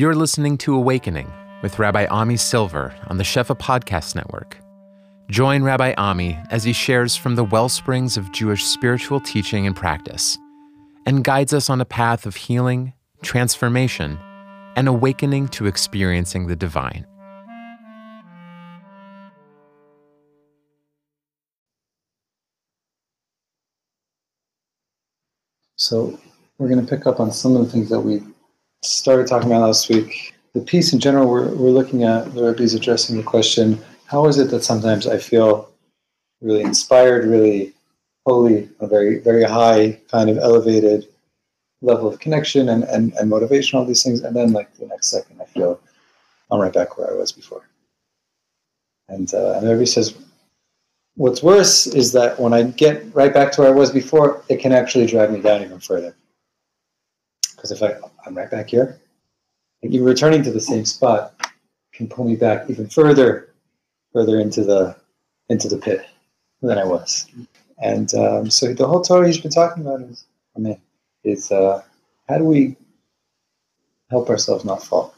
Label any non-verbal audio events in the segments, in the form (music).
You're listening to Awakening with Rabbi Ami Silver on the Shefa Podcast Network. Join Rabbi Ami as he shares from the well springs of Jewish spiritual teaching and practice and guides us on a path of healing, transformation, and awakening to experiencing the divine. So, we're going to pick up on some of the things that we started talking about last week. The piece in general, we're, we're looking at, the Rebbe is addressing the question how is it that sometimes I feel really inspired, really holy, a very, very high, kind of elevated level of connection and, and, and motivation, all these things, and then like the next second I feel I'm right back where I was before. And, uh, and Rebbe says, what's worse is that when I get right back to where I was before, it can actually drag me down even further. Because if I, I'm right back here, even returning to the same spot can pull me back even further, further into the into the pit than I was. And um, so the whole Torah he's been talking about is, I mean, is uh, how do we help ourselves not fall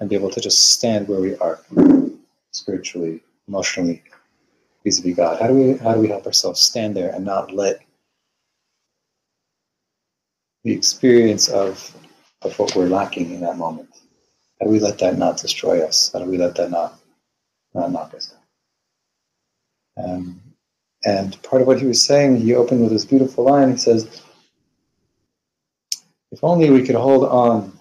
and be able to just stand where we are spiritually, emotionally, vis-a-vis God? How do we how do we help ourselves stand there and not let the experience of of what we're lacking in that moment. How do we let that not destroy us? How do we let that not, not knock us down? Um, and part of what he was saying, he opened with this beautiful line. He says, "If only we could hold on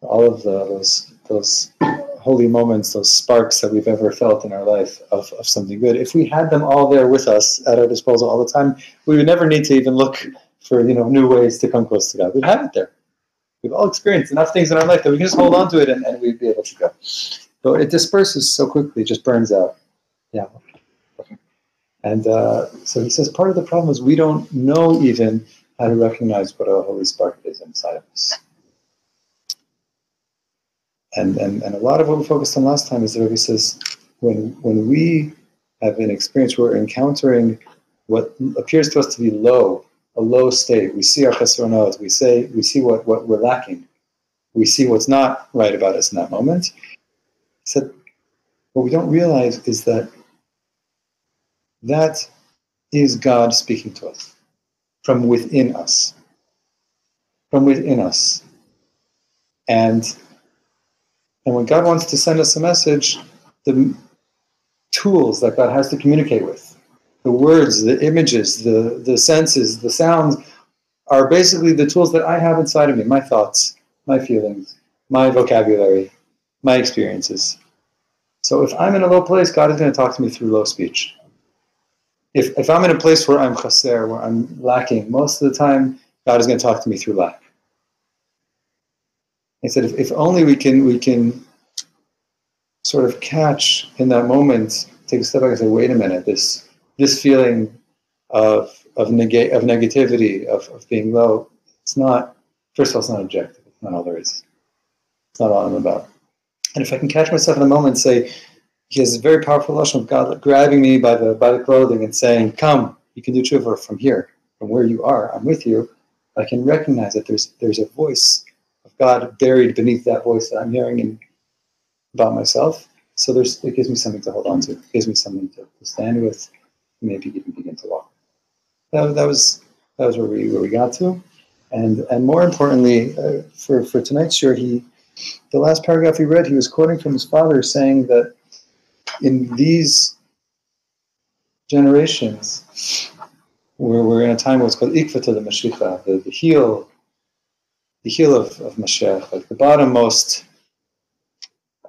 to all of the, those those holy moments, those sparks that we've ever felt in our life of, of something good. If we had them all there with us at our disposal all the time, we would never need to even look for you know new ways to come close to God. We'd have it there. We've all experienced enough things in our life that we can just hold on to it and, and we'd be able to go. But it disperses so quickly, it just burns out. Yeah. And uh, so he says part of the problem is we don't know even how to recognize what a holy spark is inside of us. And, and, and a lot of what we focused on last time is that he says when, when we have an experience we're encountering what appears to us to be low a low state. We see our chesronot. We say we see what, what we're lacking. We see what's not right about us in that moment. He said, what we don't realize is that that is God speaking to us from within us. From within us. And and when God wants to send us a message, the tools that God has to communicate with the words, the images, the, the senses, the sounds are basically the tools that I have inside of me my thoughts, my feelings, my vocabulary, my experiences. So if I'm in a low place, God is going to talk to me through low speech. If, if I'm in a place where I'm chaser, where I'm lacking, most of the time, God is going to talk to me through lack. He said, if, if only we can, we can sort of catch in that moment, take a step back and say, wait a minute, this, this feeling of of, negate of negativity of, of being low it's not first of all it's not objective. It's not all there is. It's not all i'm about. And if i can catch myself in a moment and say he has a very powerful lashon of god grabbing me by the by the clothing and saying come you can do tshuva from here. From where you are i'm with you. I can recognize that there's there's a voice of god buried beneath that voice that i'm hearing in, about myself. So there's it gives me something to hold on to. It gives me something to, to stand with maybe even begin to walk. That, that was that was where we where we got to, and and more importantly, uh, for for tonight's year, he the last paragraph he read, he was quoting from his father, saying that in these generations, where we're in a time what's called ikvata the Mashiach, the, the heel, the heel of, of Mashiach, like the bottommost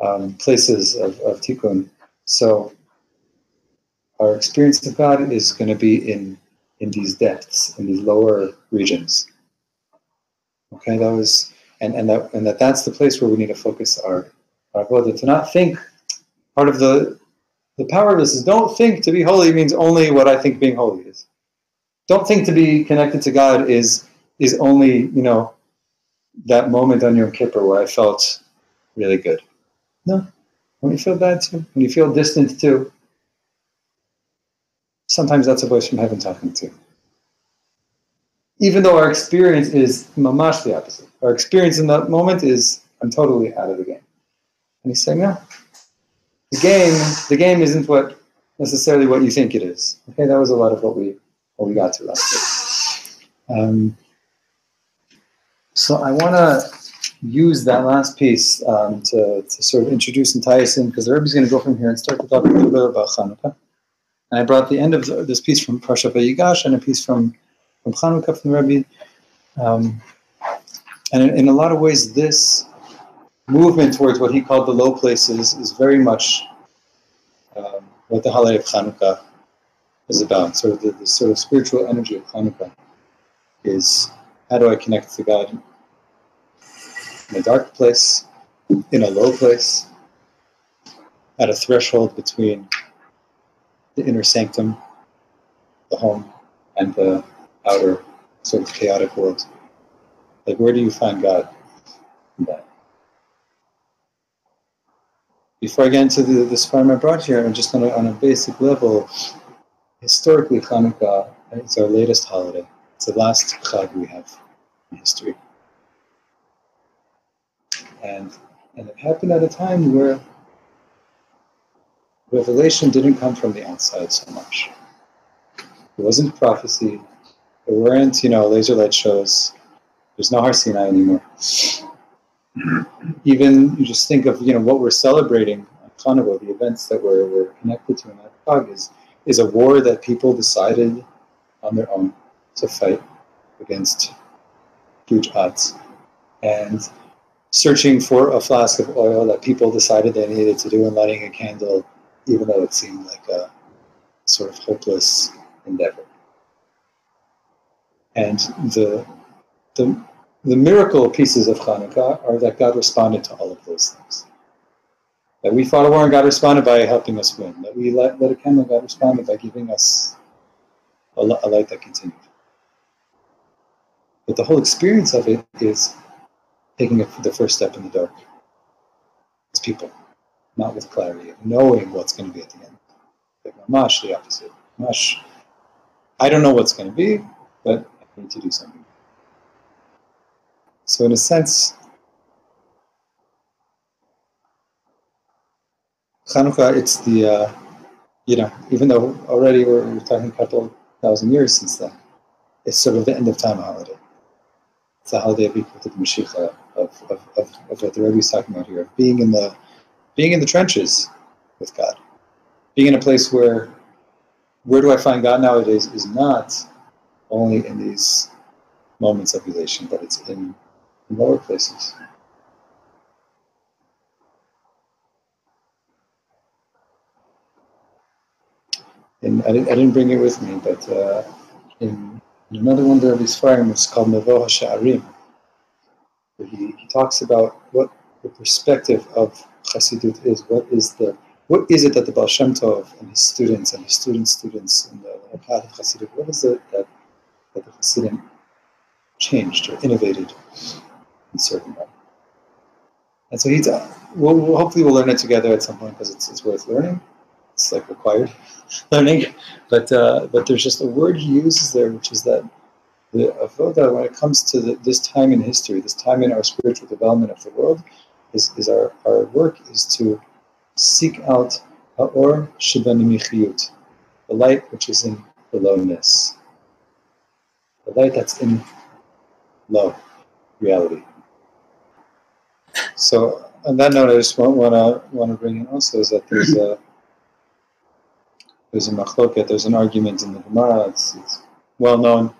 um, places of, of Tikkun. So our experience of God is going to be in in these depths, in these lower regions. Okay, that was and, and that and that that's the place where we need to focus our our avodah. To not think part of the the power of this is don't think to be holy means only what I think being holy is. Don't think to be connected to God is is only, you know, that moment on Yom Kippur where I felt really good. No. When you feel bad too, when you feel distant too, sometimes that's a voice from heaven talking to. Even though our experience is mamash the opposite. Our experience in that moment is I'm totally out of the game. And he's saying, no, the game, the game isn't what necessarily what you think it is. Okay, that was a lot of what we what we got to last week. Um, so I want to use that last piece um, to, to sort of introduce and tie us in because the going to go from here and start to talk a little bit about Hanukkah. And I brought the end of this piece from Parsha Vayigash and a piece from from Hanukkah from the Rebbe. Um, and in, in, a lot of ways, this movement towards what he called the low places is very much um, what the holiday of Hanukkah is about. Sort of the, the, sort of spiritual energy of Hanukkah is how do I connect to God in a dark place, in a low place, at a threshold between the inner sanctum, the home, and the outer sort of chaotic world. Like, where do you find God in that? Before I get into the, the farm I brought here, I'm just on a, on a basic level, historically, Hanukkah is our latest holiday. It's the last Chag we have in history. And, and it happened at a time where revelation didn't come from the outside so much. It wasn't prophecy. There weren't, you know, laser light shows. There's no Har Sinai anymore. Even you just think of, you know, what we're celebrating on Hanukkah, the events that we're, we're connected to in that fog is, is a war that people decided on their own to fight against huge odds. And searching for a flask of oil that people decided they needed to do and lighting a candle, even though it seemed like a sort of hopeless endeavor. And the, the, the miracle pieces of Hanukkah are that God responded to all of those things. That we fought a war and God responded by helping us win. That we let, let a candle, God responded by giving us a, a light that continued. But the whole experience of it is taking the first step in the dark. It's people, not with clarity, knowing what's going to be at the end. Like Mamash, the opposite. Mamash, I don't know what's going to be, but I need to do something. So, in a sense, Hanukkah, it's the, uh, you know, even though already we're, we're talking a couple thousand years since then, it's sort of the end of time holiday. It's a holiday of the Mashiach of, of, of, of what the Rebbe is talking about here, of being in the being in the trenches with God, being in a place where where do I find God nowadays is not only in these moments of relation, but it's in, lower places. And I, didn't, I didn't bring it with me, but uh, in, in, another one of the Sfarim, it's called Mevo HaSha'arim, he, he talks about what the perspective of Chassidut is. What is the what is it that the Baal Shem Tov and his students and his students' students in the path of Chassidut, what is it that, that the Chassidim changed or innovated in certain way? And so he's, uh, we'll, we'll, hopefully we'll learn it together at some point because it's, it's worth learning. It's like required (laughs) learning. But, uh, but there's just a word he uses there, which is that the avoda, when it comes to the, this time in history, this time in our spiritual development of the world, is, is our, our work is to seek out ha'or shibanimichiyut, the light which is in the lowness, the light that's in low reality. So on that note, I just want, to want to bring in also is that there's a there's a machloket, there's an argument in the Gemara. It's, it's well known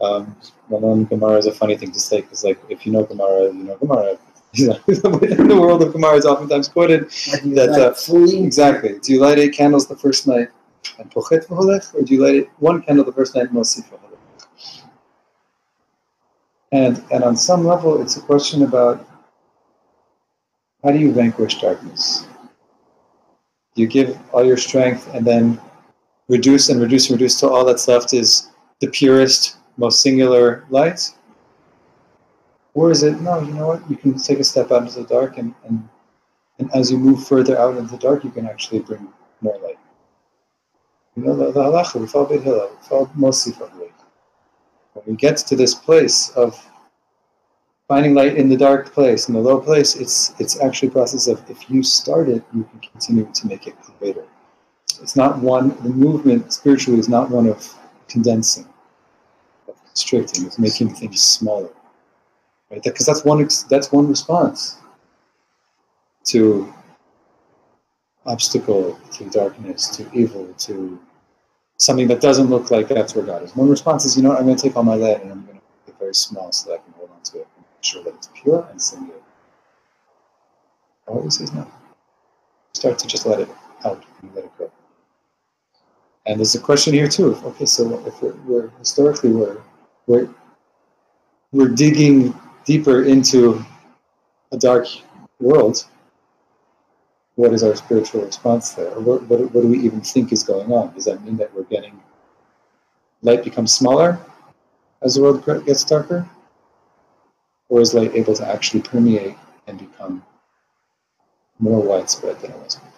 um, Ramon Gemara is a funny thing to say because, like, if you know Gemara, you know Gemara. (laughs) in (laughs) the world of Gemara, is oftentimes quoted that uh, exactly. Do you light eight candles the first night and pochet v'holech, or do you light one candle the first night and mosif v'holech? And and on some level, it's a question about how do you vanquish darkness? You give all your strength and then reduce and reduce and reduce till all that's left is the purest most singular light? Or is it, no, you know what, you can take a step out into the dark and, and, and as you move further out into the dark, you can actually bring more light. You know, the, halacha, we follow Beit Hillel, we follow mostly from light. When we get to this place of finding light in the dark place, in the low place, it's it's actually a process of if you start it, you can continue to make it greater. It's not one. The movement spiritually is not one of condensing, of constricting, of making things smaller, right? Because that's one that's one response to obstacle, to darkness, to evil, to something that doesn't look like that's where God is. One response is, you know what, I'm going to take all my lead and I'm going to make it very small so that I can hold on to it and make sure that it's pure and singular. Always says no. Start to just let it out and let it go. And there's a question here too. Okay, so if we're, we're historically we're, we're we're digging deeper into a dark world, what is our spiritual response there? What, what, what do we even think is going on? Does that mean that we're getting light becomes smaller as the world gets darker? Or is light able to actually permeate and become more widespread than it was before?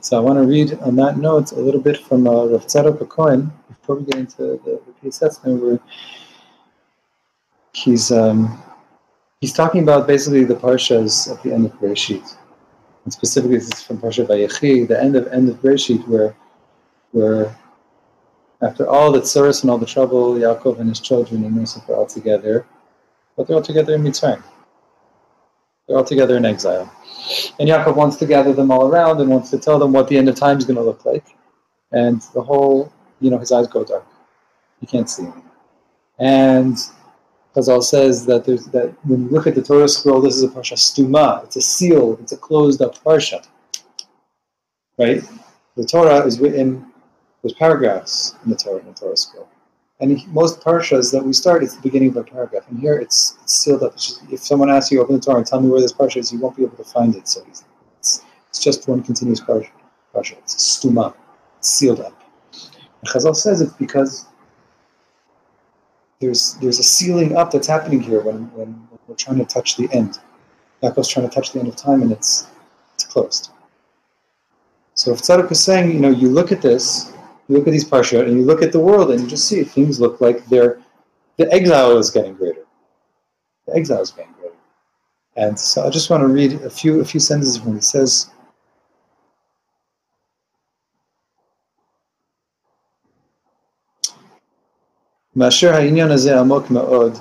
So I want to read on that note a little bit from uh, Rav Tzadok before we get into the, the PSS, where he's um, he's talking about basically the parshas at the end of Bereshit and specifically this is from Parsha Vayechi, the end of end of Bereshit, where where after all the tsuris and all the trouble, Yaakov and his children and Yosef are all together, but they're all together in Mitzrayim. They're all together in exile. And Yaakov wants to gather them all around and wants to tell them what the end of time is going to look like. And the whole, you know, his eyes go dark. He can't see. And Chazal says that there's that when you look at the Torah scroll, this is a parsha stuma. It's a seal. It's a closed up parsha. Right? The Torah is written. There's paragraphs in the Torah in the Torah scroll, and most parshas that we start, it's the beginning of a paragraph. And here, it's, it's sealed up. It's just, if someone asks you open the Torah and tell me where this parsha is, you won't be able to find it so easily. It's, it's just one continuous parsha. parsha. It's stuma. It's sealed up. And Chazal says it's because there's there's a sealing up that's happening here when, when we're trying to touch the end. Yaakov's trying to touch the end of time and it's it's closed. So if Tzadok is saying, you know, you look at this, you look at these parsha, and you look at the world, and you just see things look like they're the exile is getting greater. The exile is getting greater. And so I just want to read a few a few sentences from it. It says. מאשר העניין הזה עמוק מאוד,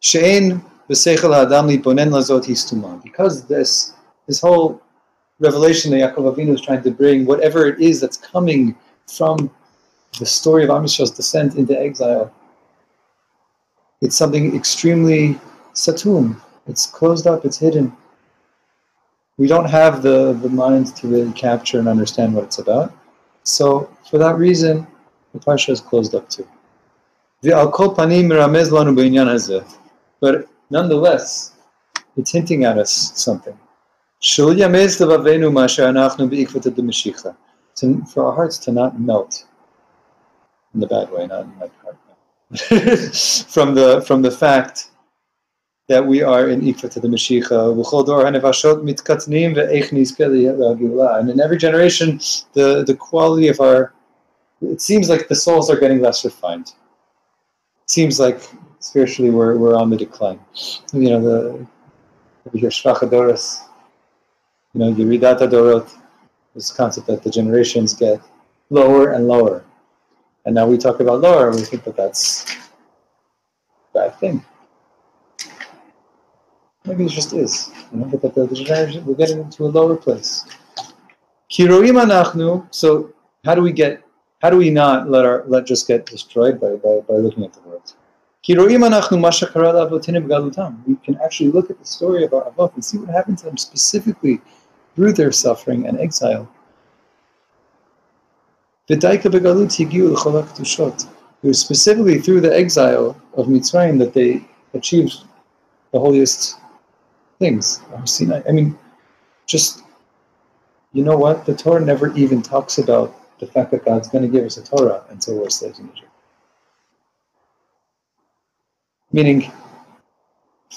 שאין בשכל האדם להתבונן לזאת היא סתומה. Because this, this whole revelation that Yaakov Avinu is trying to bring, whatever it is that's coming from the story of Am Yisrael's descent into exile, it's something extremely satum. It's closed up, it's hidden. We don't have the, the mind to really capture and understand what it's about. So, for that reason, the Parsha is closed up too. But nonetheless, it's hinting at us something. To, For our hearts to not melt in the bad way, not in that part. (laughs) from the from the fact that we are in Ikva to the Mashiach. And in every generation, the, the quality of our, it seems like the souls are getting less refined seems like spiritually we're, we're on the decline. You know, the you hear Shvachadoros, you know, Yeridata Dorot, this concept that the generations get lower and lower. And now we talk about lower, we think that that's a bad thing. Maybe it just is. You know, the, the generation, we're getting into a lower place. Kiroim anachnu, so how do we get how do we not let our let just get destroyed by, by, by looking at the world? We can actually look at the story of our Avot and see what happened to them specifically through their suffering and exile. It was specifically through the exile of Mitzrayim that they achieved the holiest things. I mean, just, you know what? The Torah never even talks about the fact that God's going to give us a Torah until we're slaves in Egypt. Meaning,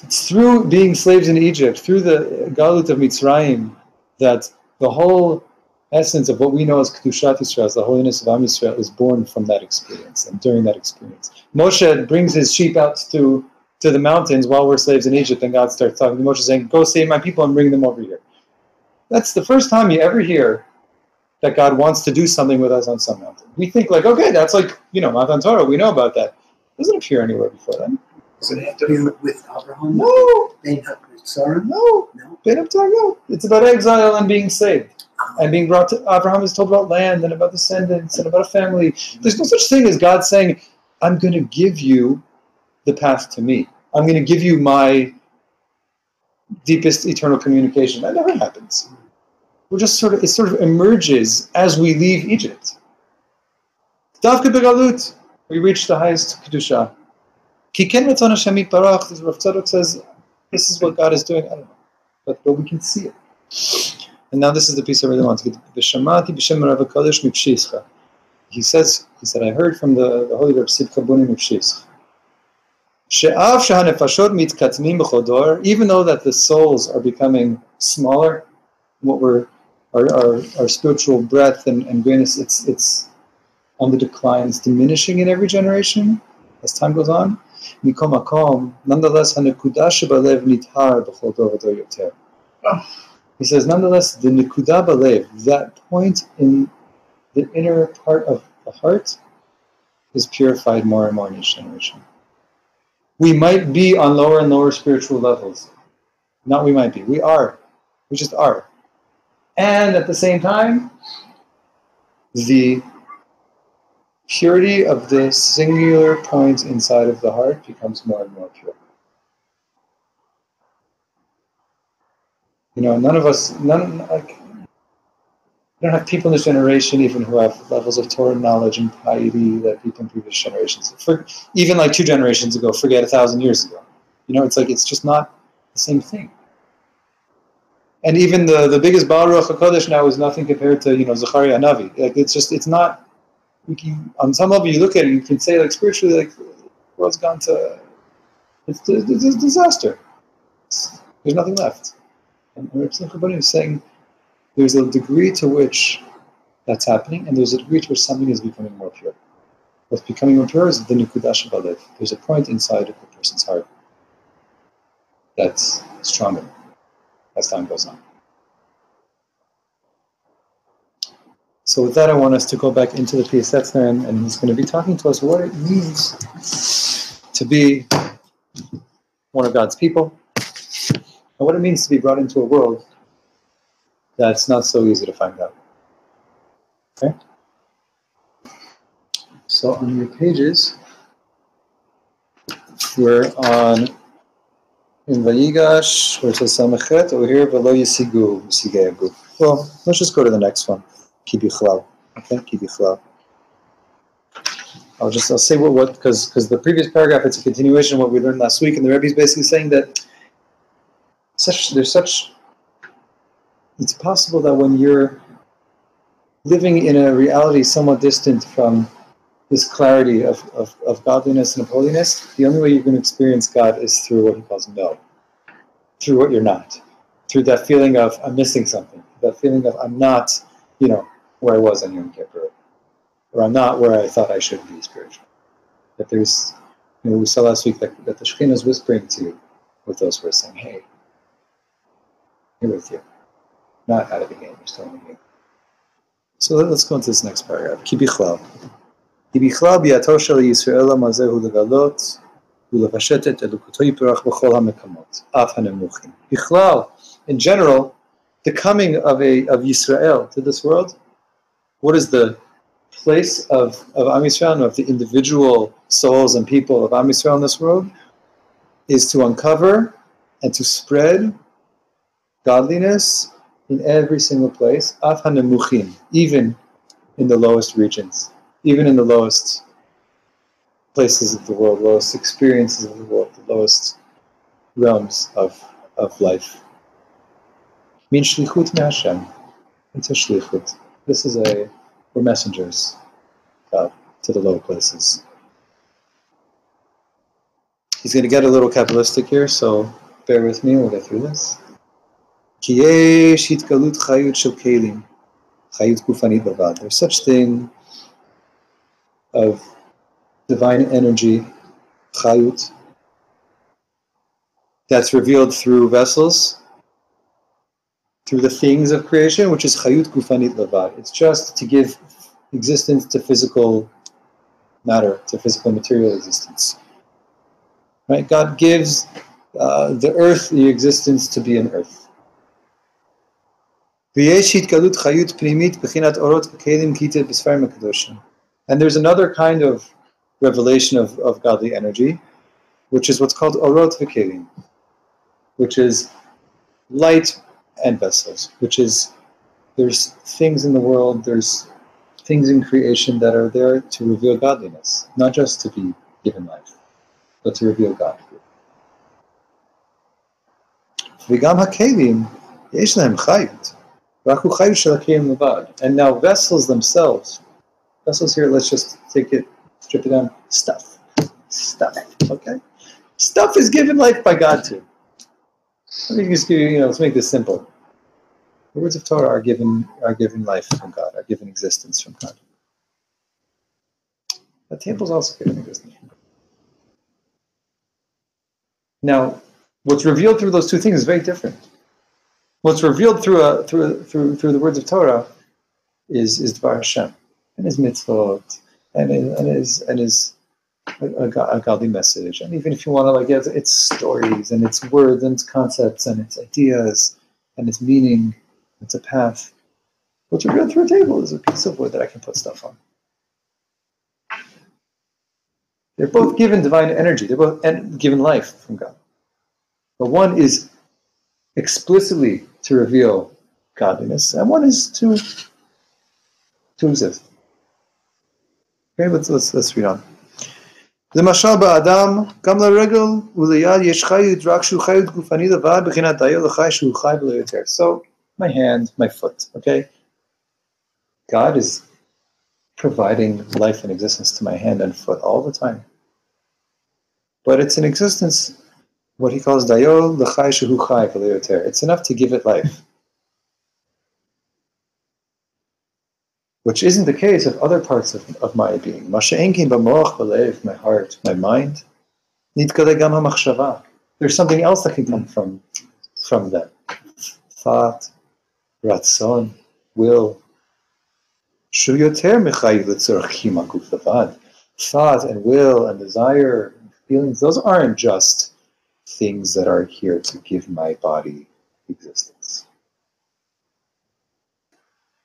it's through being slaves in Egypt, through the Galut of Mitzrayim, that the whole essence of what we know as Kedushat Yisrael, the holiness of Am Yisrael, is born from that experience and during that experience. Moshe brings his sheep out to to the mountains while we're slaves in Egypt, and God starts talking to Moshe saying, Go save my people and bring them over here. That's the first time you ever hear that God wants to do something with us on some mountain. We think like, okay, that's like, you know, Matan Torah, we know about that. It doesn't appear anywhere before then. Does it have to be with Abraham? No, with Sarah? no. No. Torah, no. It's about exile and being saved. And being brought to Abraham is told about land and about descendants and about a family. There's no such thing as God saying, I'm going to give you the path to me. I'm going to give you my deepest eternal communication. That never happens. We're just sort of, it sort of emerges as we leave Egypt. Davka begalut, we reach the highest kedusha. Kiken ratzon Hashem yitbarach, as Rav Tzadok says, this is what God is doing. I don't know, but, but we can see it. And now this is the piece I really want to get. V'shamati b'shem Rav Kodesh mipshischa. He says, he said, I heard from the, the holy Reb Simcha Bunim mipshischa. She'av shahanefashot mitkatmim b'chodor, even though that the souls are becoming smaller, what we're our, our, our spiritual breadth and, and greatness, it's it's on the decline, it's diminishing in every generation as time goes on. Nonetheless. He says, nonetheless, the nikudah balev, that point in the inner part of the heart, is purified more and more in each generation. We might be on lower and lower spiritual levels. Not we might be. We are. We just are. And at the same time, the purity of the singular point inside of the heart becomes more and more pure. You know, none of us, none, like, we don't have people in this generation even who have levels of Torah knowledge and piety that people in previous generations, for, even like two generations ago, forget a thousand years ago. You know, it's like, it's just not the same thing. And even the, the biggest Baruch HaKodesh now is nothing compared to, you know, Zechariah Navi. Like, it's just, it's not, we can, on some level you look at it, you can say like spiritually, like, the world's gone to, it's, it's a disaster. It's, there's nothing left. And Reb is saying there's a degree to which that's happening, and there's a degree to which something is becoming more pure. What's becoming more pure is the Nikudash Balev. There's a point inside of the person's heart that's stronger as time goes on. So with that, I want us to go back into the there, and, and he's going to be talking to us what it means to be one of God's people, and what it means to be brought into a world that's not so easy to find out. Okay? So on your pages, we're on in Vayigash, it says Samachet, over here, Velo Yisigu, Yisigeagu. Well, let's just go to the next one. Kibichlal. Okay, Kibichlal. I'll just I'll say what what because because the previous paragraph it's a continuation of what we learned last week, and the Rebbe is basically saying that such there's such it's possible that when you're living in a reality somewhat distant from this clarity of, of, of godliness and of holiness, the only way you're going to experience God is through what he calls no, through what you're not, through that feeling of I'm missing something, that feeling of I'm not, you know, where I was on Yom Kippur, or I'm not where I thought I should be spiritually. That there's, you know, we saw last week that, that the Shekhinah is whispering to you with those words saying, hey, here with you. Not out of the game, you're still in the game. So let's go into this next paragraph. Ki bichlal. כי בכלל ביאתו של ישראל המזה הוא לגלות ולפשט את אלוקותו יתברך בכל המקומות, אף הנמוכים. בכלל, in general, the coming of, a, of Yisrael to this world, what is the place of, of Am Yisrael, of the individual souls and people of Am Yisrael in this world, is to uncover and to spread godliness in every single place, af hanemuchim, even in the lowest regions, even in the lowest places of the world, lowest experiences of the world, the lowest realms of, of life. Min shlichut me Hashem. It's a shlichut. This is a, we're messengers uh, to the low places. He's going to get a little Kabbalistic here, so bear with me, we'll get through this. Ki yesh hitgalut chayut shel chayut bavad. There's such thing of divine energy, chayut, that's revealed through vessels, through the things of creation, which is chayut gufanit levad. It's just to give existence to physical matter, to physical material existence. Right? God gives uh, the earth the existence to be an earth. And there's another kind of revelation of, of godly energy, which is what's called orot v'kelim, which is light and vessels, which is there's things in the world, there's things in creation that are there to reveal godliness, not just to be given life, but to reveal God. And now vessels themselves vessels here, let's just take it, strip it down, stuff, stuff, okay? Stuff is given life by God too. Let me just give you, you know, let's make this simple. The words of Torah are given are given life from God, are given existence from God. The table is also given existence. Now, what's revealed through those two things is very different. What's revealed through a, through a, through through the words of Torah is is Dvar Hashem and his mitzvot and and his and his a, a, godly message. And even if you want to like, it's, it's stories and it's words and it's concepts and it's ideas and it's meaning. It's a path. What's revealed through a table is a piece of wood that I can put stuff on. They're both given divine energy. They're both given life from God. But one is explicitly to reveal godliness, and one is to to exist. Okay, let's let's let's read on. למשל באדם, גם לרגל וליד יש חיות, רק שהוא חיות גופני לבד, בחינת דיו לחי שהוא חי ולא יותר. So, my hand, my foot, okay? God is providing life and existence to my hand and foot all the time. But it's an existence, what he calls dayo l'chai shehu chai It's enough to give it life. Which isn't the case of other parts of, of my being. my heart, my mind. There's something else that can come from, from that. Thought, ratzon, will. Thought and will and desire and feelings, those aren't just things that are here to give my body existence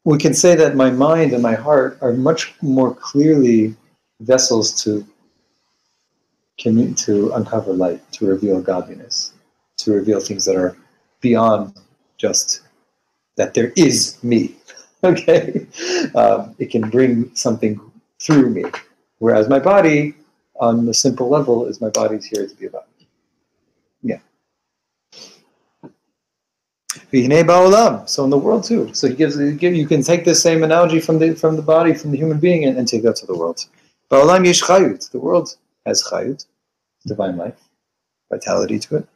we can say that my mind and my heart are much more clearly vessels to to uncover light, to reveal godliness, to reveal things that are beyond just that there is me. (laughs) okay, um, it can bring something through me, whereas my body, on the simple level, is my body's here to be about. Yeah. So in the world too. So he gives, you can take the same analogy from the from the body, from the human being, and, and take that to the world. The world has chayut, divine life, vitality to it.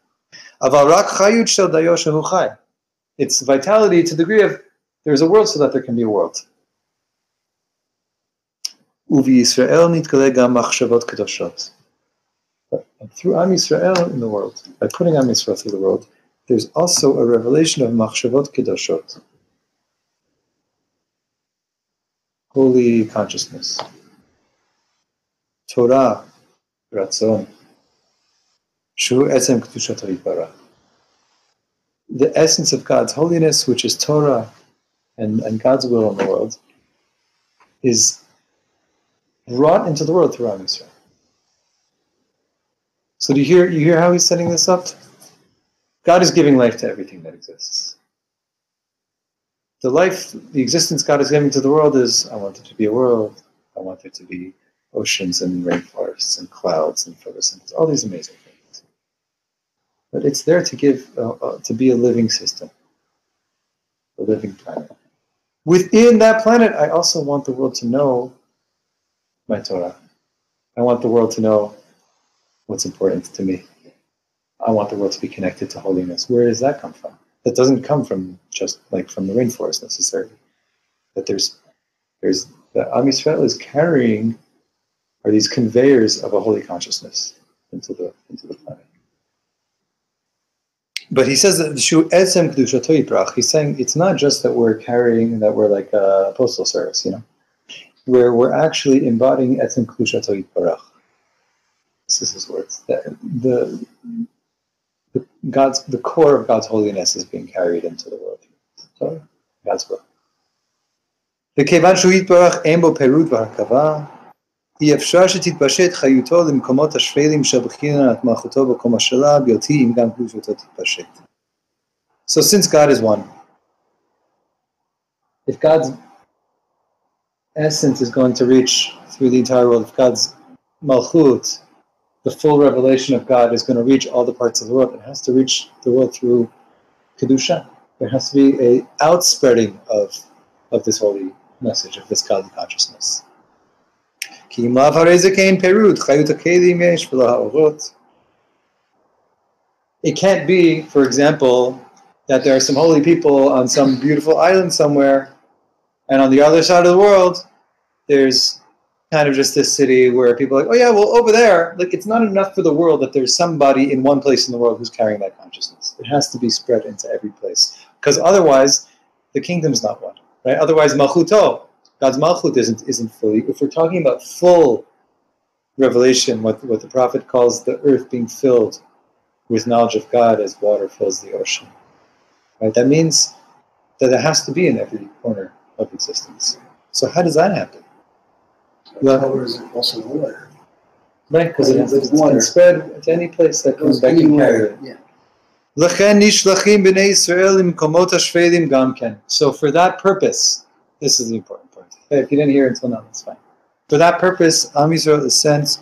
It's vitality to the degree of there's a world so that there can be a world. Through Am Yisrael in the world, by putting Am Yisrael through the world, there's also a revelation of machshavot kedoshot, holy consciousness, Torah, ratzon, shu etzem kedushat The essence of God's holiness, which is Torah and, and God's will in the world, is brought into the world through Am. So do you hear you hear how he's setting this up? God is giving life to everything that exists. The life, the existence God is giving to the world is I want it to be a world. I want there to be oceans and rainforests and clouds and photosynthesis, all these amazing things. But it's there to give, uh, uh, to be a living system, a living planet. Within that planet, I also want the world to know my Torah. I want the world to know what's important to me. I want the world to be connected to holiness. Where does that come from? That doesn't come from just like from the rainforest necessarily. That there's there's the Am Yisrael is carrying are these conveyors of a holy consciousness into the into the planet. But he says that. He's saying it's not just that we're carrying that we're like a postal service, you know, where we're actually embodying etzem kedushato yitbarach. This is his words. The, the God's the core of God's holiness is being carried into the world. So God's will. וכיוון שהוא יתברך אין בו פירוד והרכבה, אי אפשר שתתפשט חיותו למקומות השפלים של בחינת מלכותו בקומה שלה, בהיותי אם גם קדושתו תתפשט. So since God is one, if God's essence is going to reach through the entire world, if God's malchut, the full revelation of God is going to reach all the parts of the world, it has to reach the world through kedusha. There has to be a outspreading of of this holy message of this godly consciousness. It can't be, for example, that there are some holy people on some beautiful island somewhere, and on the other side of the world, there's kind of just this city where people are like, oh yeah, well over there, like it's not enough for the world that there's somebody in one place in the world who's carrying that consciousness. It has to be spread into every place, because otherwise, the kingdom's not one, right? Otherwise, malchuto, God's malchut isn't isn't fully. If we're talking about full revelation, what what the prophet calls the earth being filled with knowledge of God as water fills the ocean, right? That means that it has to be in every corner of existence. So how does that happen? Well, color is also water. Right, because it, With it's water. can spread to any place that comes Goes back and carry anywhere. it. Yeah. לכן נשלחים בני ישראל למקומות השפלים גם כן. So for that purpose, this is the important part. Hey, if you didn't hear it until now, that's fine. For that purpose, Am Yisrael is sent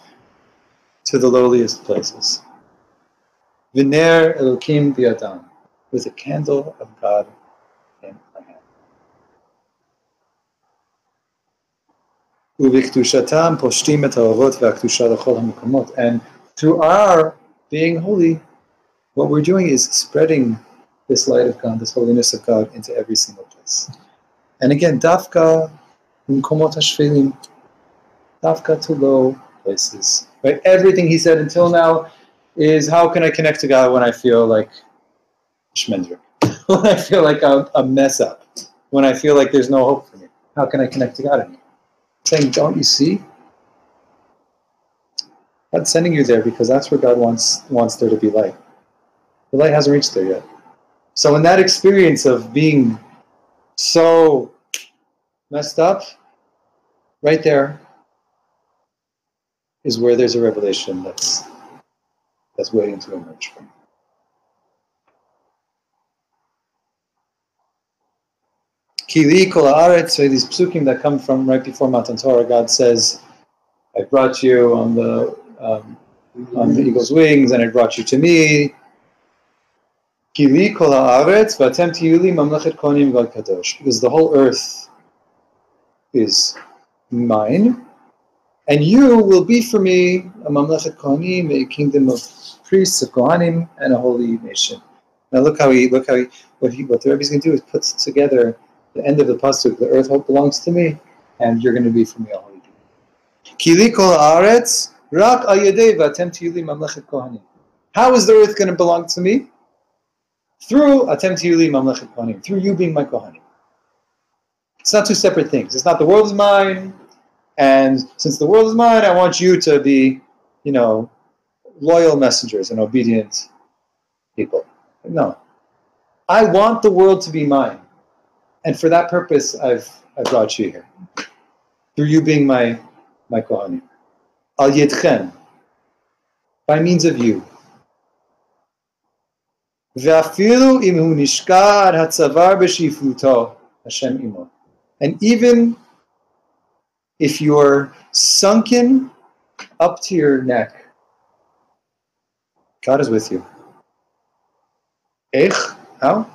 to the lowliest places. V'ner Elokim bi'adam, with a candle of God ובקדושתם פושטים את האורות והקדושה לכל המקומות. And through our being holy, what we're doing is spreading this light of God, this holiness of God into every single place. And again, dafka kumkomot hashvelim, dafka to low places. Right? Everything he said until now is how can I connect to God when I feel like shmendrik, (laughs) when I feel like a, a mess up, when I feel like there's no hope for me. How can I connect to God anymore? Saying, don't you see? God's sending you there because that's where God wants wants there to be light. The light hasn't reached there yet. So in that experience of being so messed up, right there is where there's a revelation that's that's waiting to emerge from. Haaretz, so these psukim that come from right before Matan Torah, God says, I brought you on the um, on the eagle's wings, and I brought you to me. Mamlechet kadosh. Because the whole earth is mine, and you will be for me a mamlechet kohanim, a kingdom of priests of kohanim, and a holy nation. Now look how he look how he what he what the Rebbe is going to do is put together the end of the pasuk. The earth belongs to me, and you're going to be for me a holy. Kili kol rak. How is the earth going to belong to me? Through atem mamlechet kohanim. Through you being my kohanim. It's not two separate things. It's not the world is mine, and since the world is mine, I want you to be, you know, loyal messengers and obedient people. No. I want the world to be mine and for that purpose, I've, i brought you here. Through you being my, my Kohanim. Al yitchem by means of you. Imo. And even if you're sunken up to your neck, God is with you. How?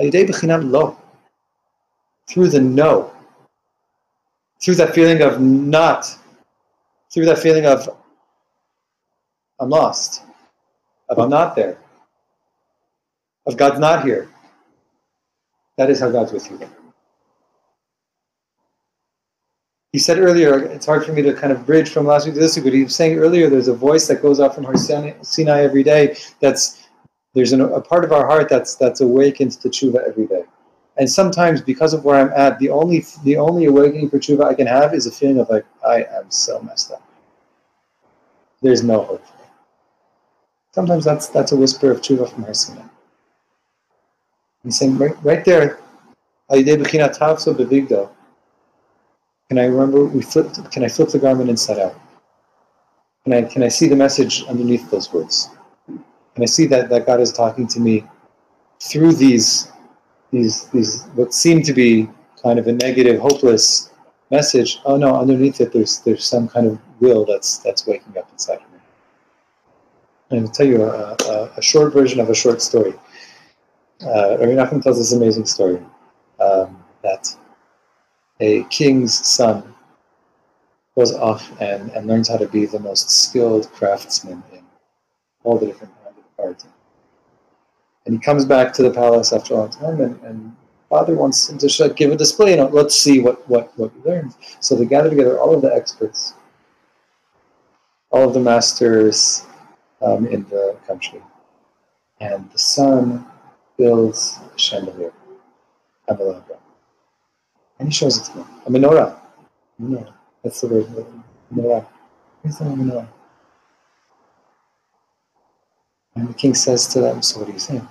Al lo. Through the no. Through that feeling of not. Through that feeling of I'm lost. Of I'm not there. Of God's not here. That is how God's with you. He said earlier, it's hard for me to kind of bridge from last week to this week, but he was saying earlier there's a voice that goes out from Har Sinai every day that's There's an, a part of our heart that's that's awakened to tshuva every day. And sometimes, because of where I'm at, the only the only awakening for tshuva I can have is a feeling of like I am so messed up. There's no hope. For me. Sometimes that's that's a whisper of tshuva from Sinai. He's saying right, right there, can I remember we flipped? Can I flip the garment inside out? Can I can I see the message underneath those words? Can I see that that God is talking to me through these these these what seem to be kind of a negative, hopeless message? Oh no, underneath it there's there's some kind of will that's that's waking up inside of me. And I'll tell you a, a, a short version of a short story. Uh, Rabbi Nachman tells this amazing story um, that a king's son goes off and, and learns how to be the most skilled craftsman in all the different kinds of art. And he comes back to the palace after a long time, and, and father wants him to give a display. You know, let's see what what what he learned. So they gather together all of the experts, all of the masters um, in the country, and the son builds a chandelier, a and he shows it to them. A menorah. Menorah. That's the word. Menorah. Here's the menorah. And the king says to them, So what do you think?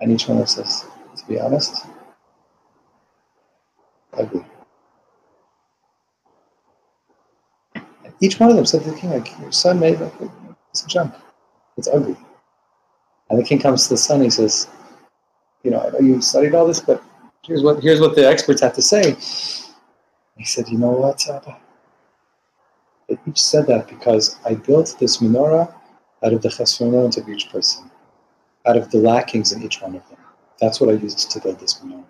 And each one of them says, To be honest, ugly. And each one of them said to the king, like, Your son made like, it's a junk. It's ugly. And the king comes to the son, he says, You know, I know you studied all this, but here's what here's what the experts have to say. He said, You know what, Abba? They each said that because I built this menorah out of the chesronot of each person, out of the lackings in each one of them. That's what I used to build this menorah.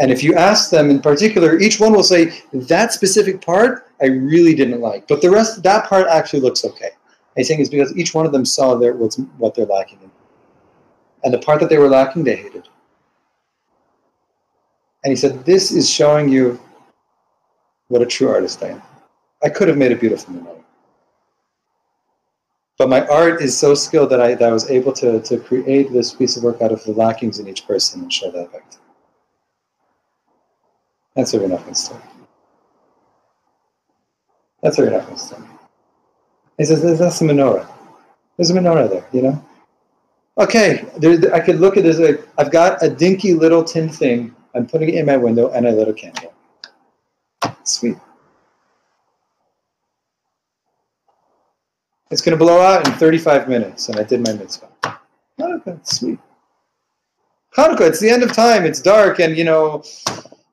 And if you ask them in particular, each one will say, that specific part I really didn't like. But the rest, that part actually looks okay. I think it's because each one of them saw their, what's, what they're lacking in. And the part that they were lacking, they hated. And he said, This is showing you what a true artist I am. I could have made a beautiful menorah. But my art is so skilled that I, that I was able to, to create this piece of work out of the lackings in each person and show that them. That's a Reb Nachman story. That's a Reb Nachman story. He says, that's a menorah. There's a menorah there, you know? Okay, there, I could look at this like, I've got a dinky little tin thing. I'm putting it in my window and I lit a candle. Sweet. It's going to blow out in 35 minutes, and I did my mitzvah. Hanukkah, sweet. Hanukkah, it's the end of time. It's dark, and you know,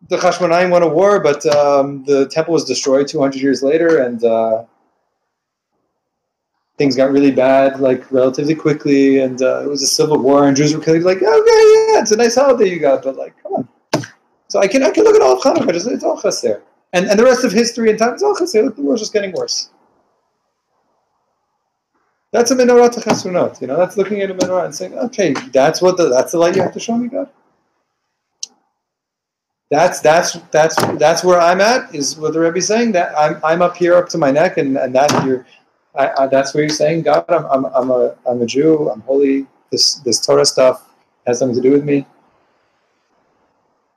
the Hashmonaim won a war, but um, the temple was destroyed 200 years later, and uh, things got really bad, like relatively quickly, and uh, it was a civil war, and Jews were killing. Like, okay, yeah, it's a nice holiday you got, but like, come on. So I can I can look at all of Hanukkah, it's all there, and and the rest of history and time is all. Look, the war's just getting worse. That's a menorah to chesronot. You know, that's looking at a menorah and saying, okay, that's what the that's the light you have to show me, God. That's that's that's that's where I'm at. Is what the Rebbe saying that I'm I'm up here up to my neck, and and that you're, I, I, that's where you're saying, God, I'm I'm I'm a I'm a Jew. I'm holy. This this Torah stuff has something to do with me.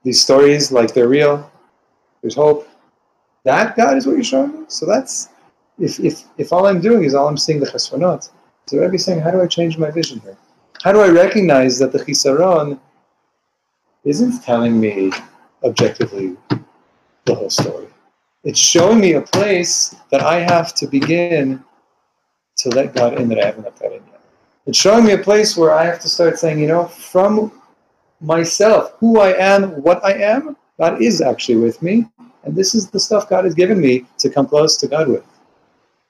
These stories, like they're real. There's hope. That God is what you're showing me. So that's if, if, if all I'm doing is all I'm seeing the chesronot, so Rebbe is saying, how do I change my vision here? How do I recognize that the chisaron isn't telling me objectively the whole story? It's showing me a place that I have to begin to let God in that I haven't let God in yet. It's showing me a place where I have to start saying, you know, from myself, who I am, what I am, God is actually with me. And this is the stuff God has given me to come close to God with.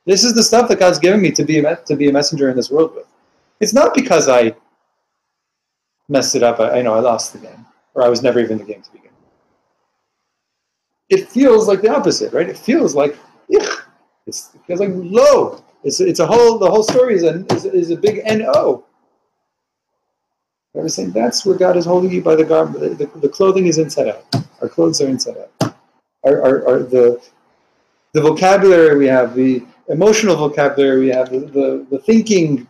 This is the stuff that God's given me to be a, to be a messenger in this world with. It's not because I messed it up. I, I know I lost the game, or I was never even in the game to begin. It feels like the opposite, right? It feels like, yuck. It's, it feels like low. It's, it's a whole. The whole story is a is, is a big no. I was saying that's where God is holding you by the garment. The, the, the, clothing is inside out. Our clothes are inside out. Our, our, our, the the vocabulary we have, the emotional vocabulary we have, the, the, the thinking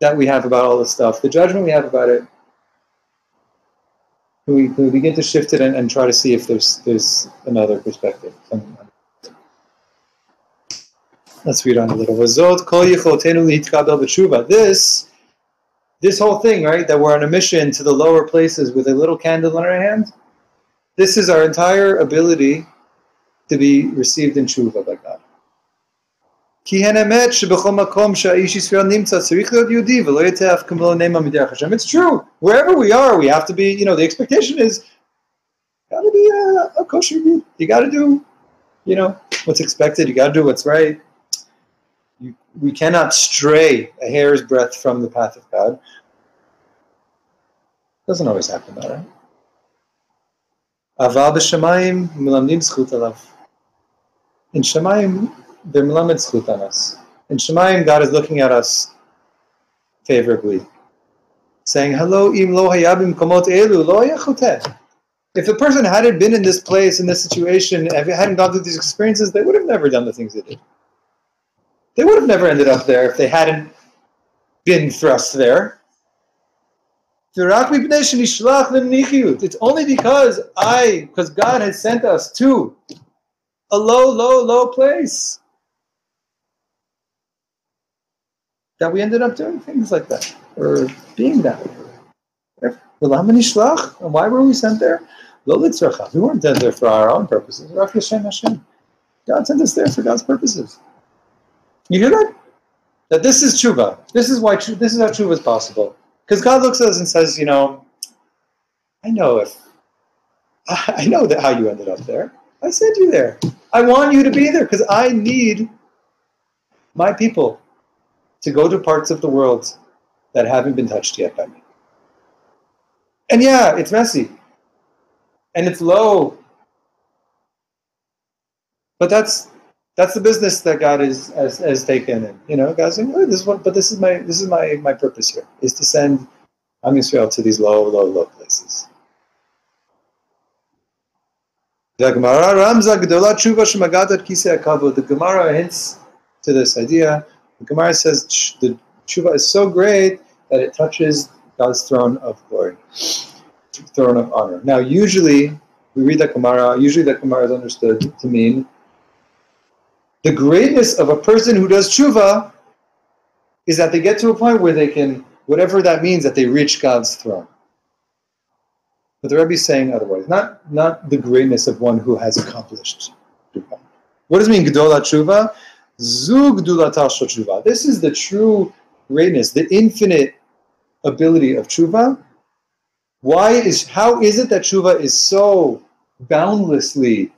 that we have about all this stuff, the judgment we have about it, can we, can we begin to shift it and, and try to see if there's there's another perspective? Let's read on a little. This this whole thing, right, that we're on a mission to the lower places with a little candle in our hand, this is our entire ability to be received in tshuva by God. It's true. Wherever we are, we have to be, you know, the expectation is, got to be a, a kosher You got to do, you know, what's expected. You got to do what's right. You, we cannot stray a hair's breadth from the path of God. Doesn't always happen, that, right? In Shemayim, they're melamed zchut on us. In Shemayim, God is looking at us favorably, saying, "Hello, im lo hayabim komot elu lo yachoteh." If the person hadn't been in this place, in this situation, if they hadn't gone through these experiences, they would have never done the things they did. They would have never ended up there if they hadn't been thrust there. It's only because I, because God has sent us to a low, low, low place that we ended up doing things like that or being that way. And why were we sent there? We weren't sent there for our own purposes. God sent us there for God's purposes. You hear that? That this is tshuva. This is why this is how tshuva is possible. Because God looks at us and says, you know, I know if (laughs) I know that how you ended up there. I sent you there. I want you to be there because I need my people to go to parts of the world that haven't been touched yet by me. And yeah, it's messy. And it's low. But that's that's the business that God is has, has taken, and you know, God's saying, oh, "This is what." But this is my this is my my purpose here is to send Am Yisrael to these low, low, low places. The Gemara hints to this idea. The Gemara says the tshuva is so great that it touches God's throne of glory, throne of honor. Now, usually we read that Gemara. Usually, that Gemara is understood to mean the greatness of a person who does tshuva is that they get to a point where they can, whatever that means, that they reach God's throne. But the Rebbe is saying otherwise, not, not the greatness of one who has accomplished tshuva. What does it mean, Gedola tshuva? Zug Tshuva. This is the true greatness, the infinite ability of tshuva. Why is how is it that tshuva is so boundlessly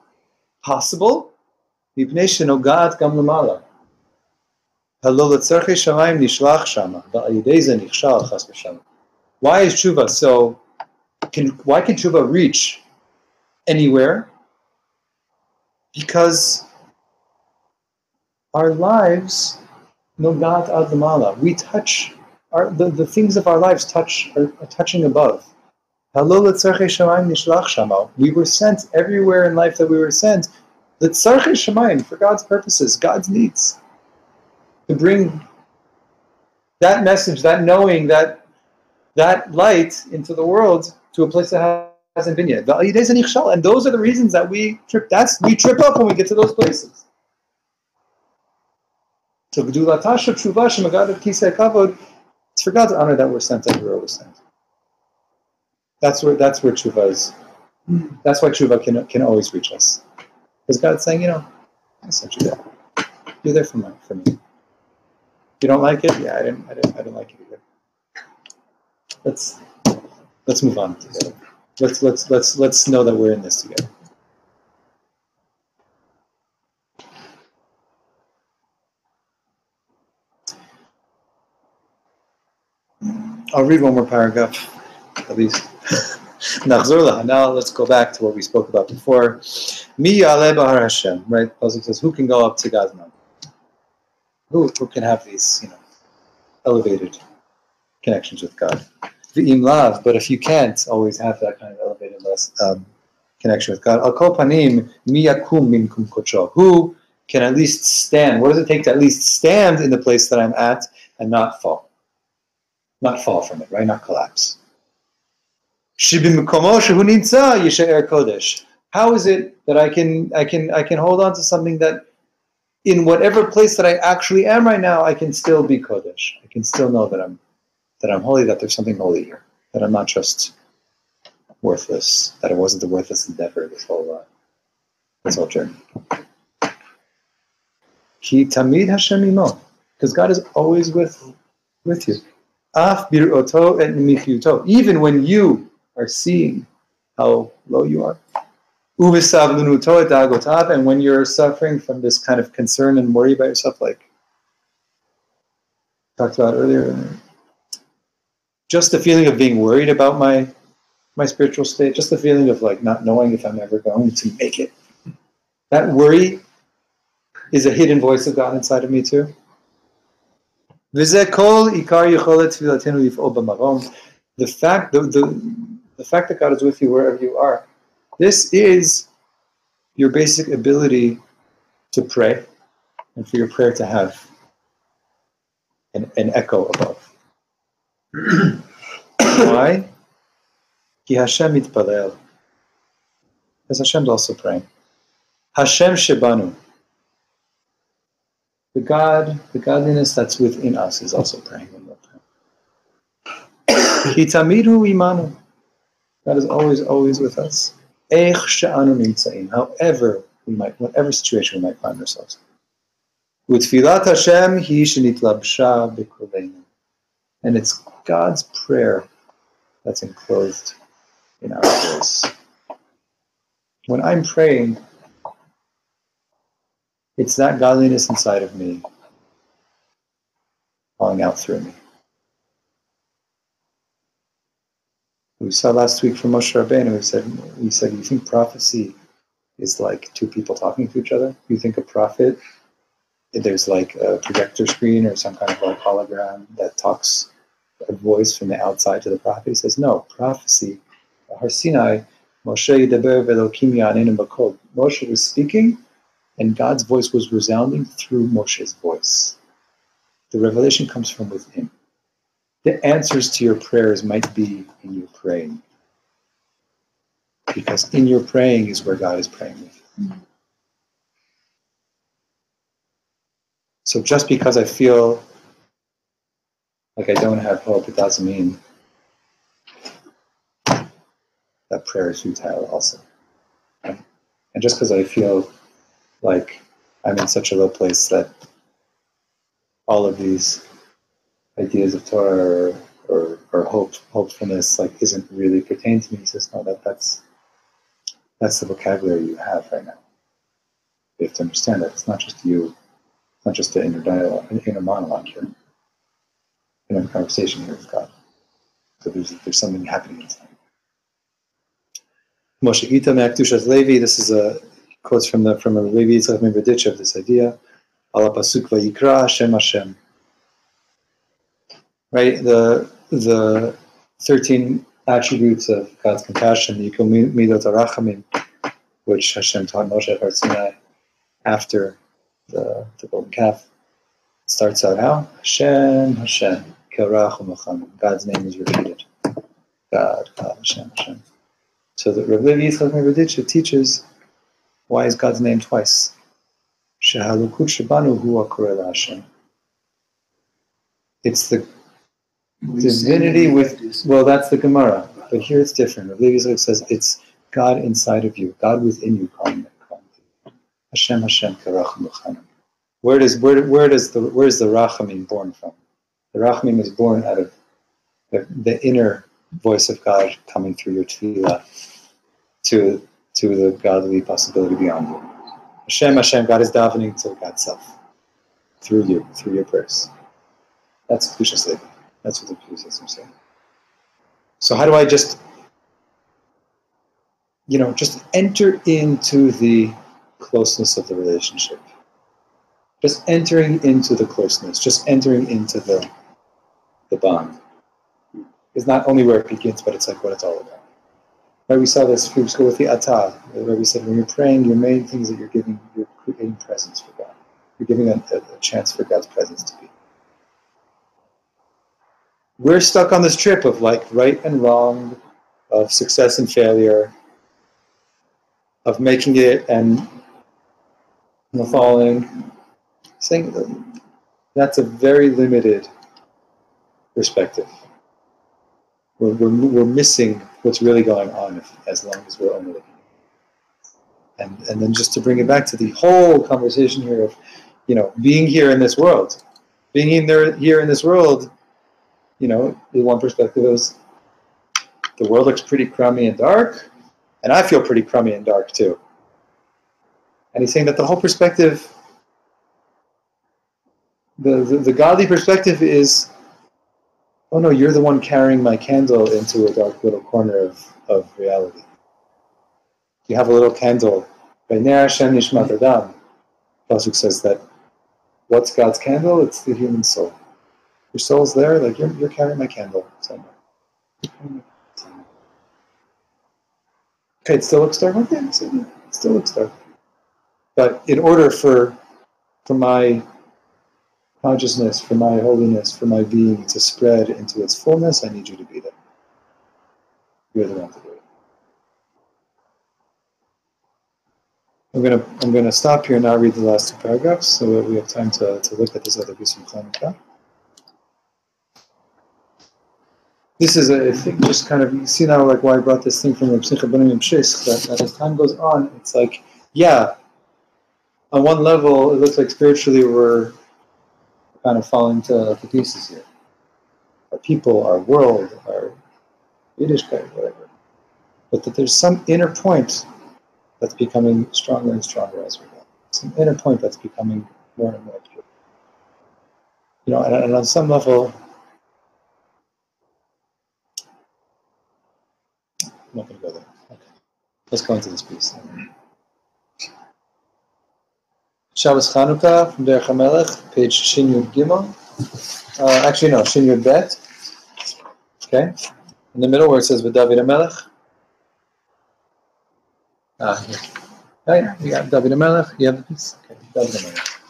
possible? Why is tshuva so? Can why can tshuva reach anywhere? Because our lives, nogat ad lamala, we touch, our, the, the things of our lives touch, are, are touching above. We were sent everywhere in life that we were sent for God's purposes, God's needs, to bring that message, that knowing, that that light into the world to a place that hasn't been yet. And those are the reasons that we trip. That's we trip up when we get to those places. So Gdulatasha Tshuva Shemagad Kisei Kavod, it's for God's honor that we're sent everywhere we're sent. That's where that's where Tshuva is. That's why Tshuva can can always reach us. Because God's saying, you know, I sent you there. You're there for, me. for me. You don't like it? Yeah, I didn't, I didn't, I didn't like it either. Let's let's move on together. Let's let's let's let's know that we're in this together. I'll read one more paragraph, at least. (laughs) Now let's go back to what we spoke about before. Mi Hashem, right? Pasuk says, who can go up to God's mountain? Who, who can have these, you know, elevated connections with God? V'im lav, but if you can't always have that kind of elevated um, connection with God, al kol panim miyakum minkum kocho. Who can at least stand? What does it take to at least stand in the place that I'm at and not fall? Not fall from it, right? Not collapse. kodesh. How is it that I can I can I can hold on to something that in whatever place that I actually am right now, I can still be kodesh. I can still know that I'm that I'm holy, that there's something holy here, that I'm not just worthless, that it wasn't the worthless endeavor this whole uh, this whole journey. Ki tamid Hashem imo, because God is always with with you. Even when you are seeing how low you are. And when you're suffering from this kind of concern and worry about yourself, like talked about earlier, just the feeling of being worried about my my spiritual state, just the feeling of like not knowing if I'm ever going to make it. That worry is a hidden voice of God inside of me too. The fact, the, the, the fact that God is with you wherever you are, this is your basic ability to pray and for your prayer to have an, an echo above. (coughs) Why? Ki Hashem. Because Hashem's also praying. Hashem shebanu. The God, the godliness that's within us is also praying when we're praying. Ki imanu. God is always, always with us. However we might, whatever situation we might find ourselves. Utfilat Hashem hi shenitlabsha b'kulenu. And it's God's prayer that's enclosed in our voice. When I'm praying, it's that godliness inside of me calling out through me. We saw last week from Moshe Rabbeinu, we said, we said, you think prophecy is like two people talking to each other? You think a prophet, there's like a projector screen or some kind of like hologram that talks a voice from the outside to the prophet? He says, no, prophecy, Har Sinai, Moshe Moshe was speaking, and God's voice was resounding through Moshe's voice. The revelation comes from within the answers to your prayers might be in your praying. Because in your praying is where God is praying with you. Mm-hmm. So just because I feel like I don't have hope, it doesn't mean that prayer is futile also. And just because I feel like I'm in such a low place that all of these ideas of Torah or, or, or hope, hopefulness like isn't really pertain to me. He says, no, that, that's that's the vocabulary you have right now. You have to understand that it's not just you, it's not just an inner dialogue, inner monologue here, an inner conversation here with God. So there's there's something happening inside. Moshe Levi. This is a quotes from the from Levi Yitzchak of this idea. Allah pasuk vayikra Hashem Hashem right? The the thirteen attributes of God's compassion, the Yikol Midot Arachamim, which Hashem taught Moshe at Sinai after the, the golden calf, starts out how Hashem, Hashem, God's name is repeated. God, God, Hashem, Hashem. So the Rav Levi Yitzchak Meverditchev teaches why is God's name twice? Shehalukut Shabanu Hashem. It's the divinity with well that's the gemara but here it's different Levi says it's god inside of you god within you calling it hashem hashem where does where, where does the where is the rachamim born from the rachamim is born out of the, the inner voice of god coming through your tefillah to to the godly possibility beyond you hashem hashem god is davening to god's self through you through your prayers that's Kedushat Levi that's what the Pew system saying. So how do I just, you know, just enter into the closeness of the relationship? Just entering into the closeness, just entering into the the bond is not only where it begins, but it's like what it's all about. Right? We saw this with the atah, where we said when you're praying, your main things that you're giving, you're creating presence for God. You're giving a, a, a chance for God's presence to be. we're stuck on this trip of like right and wrong, of success and failure, of making it and falling. Saying that's a very limited perspective. We're, we're, we're missing what's really going on if, as long as we're only. And, and then just to bring it back to the whole conversation here of, you know, being here in this world, being in there here in this world, you know, the one perspective is the world looks pretty crummy and dark, and I feel pretty crummy and dark too. And he's saying that the whole perspective, the, the, the godly perspective is, oh no, you're the one carrying my candle into a dark little corner of, of reality. You have a little candle. Pasuk says that what's God's candle? It's the human soul. Your soul's there, like you're, you're carrying my candle somewhere. Okay, it still looks dark. Okay, it still looks dark. But in order for for my consciousness, for my holiness, for my being to spread into its fullness, I need you to be there. You're the one to do it. I'm gonna I'm gonna stop here and now read the last two paragraphs so that we have time to, to look at this other piece of Chanukah. This is, a, I think, just kind of, you see now, like, why I brought this thing from the that, that as time goes on, it's like, yeah, on one level, it looks like spiritually we're kind of falling to, pieces here. Our people, our world, our Yiddishkeit, whatever. But that there's some inner point that's becoming stronger and stronger as we go. Some inner point that's becoming more and more pure. You know, and, and on some level, I'm not going to go there. Okay. Let's go into this piece. Shabbos Chanukah from Derech HaMelech, page Shin Yud Gimel. Uh, actually, no, Shin Yud Bet. Okay. In the middle where it says with David HaMelech. Ah, here. Oh, yeah, you got David HaMelech. You have the piece? Okay, David HaMelech.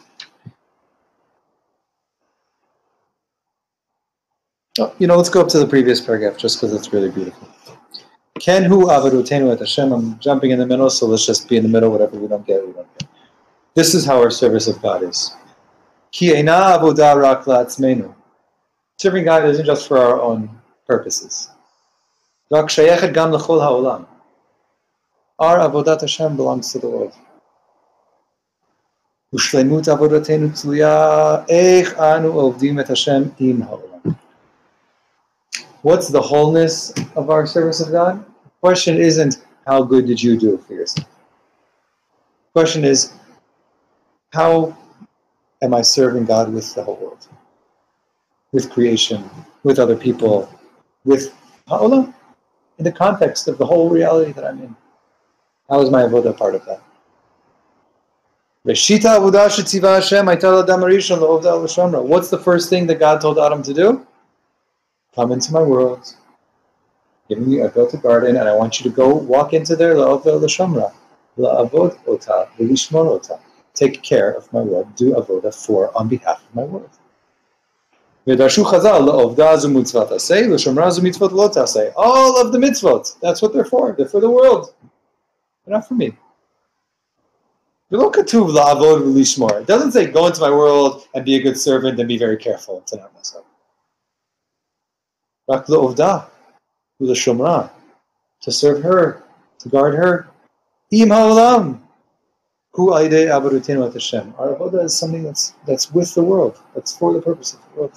Oh, you know, let's go up to the previous paragraph just because it's really beautiful. Ken hu avarutenu et Hashem. I'm jumping in the middle, so let's just be in the middle. Whatever we don't get, we don't get. This is how our service of God is. Serving God isn't just for our own purposes. Our avodat Hashem belongs to the world. What's the wholeness of our service of God? The question isn't how good did you do for yourself. The question is how am I serving God with the whole world? With creation, with other people, with Ha'olam, in the context of the whole reality that I'm in. How is my avodah part of that? What's the first thing that God told Adam to do? Come into my world. Give me, I built a garden, and I want you to go walk into there, la'avod ota, ota take care of my word, do avoda for on behalf of my word. All of the mitzvot, that's what they're for. They're for the world. They're not for me. It doesn't say go into my world and be a good servant and be very careful to not mess up. To serve her, to guard her. Im. Hu aide abarutenu at Hashem. Our avodah is something that's that's with the world. That's for the purpose of the world.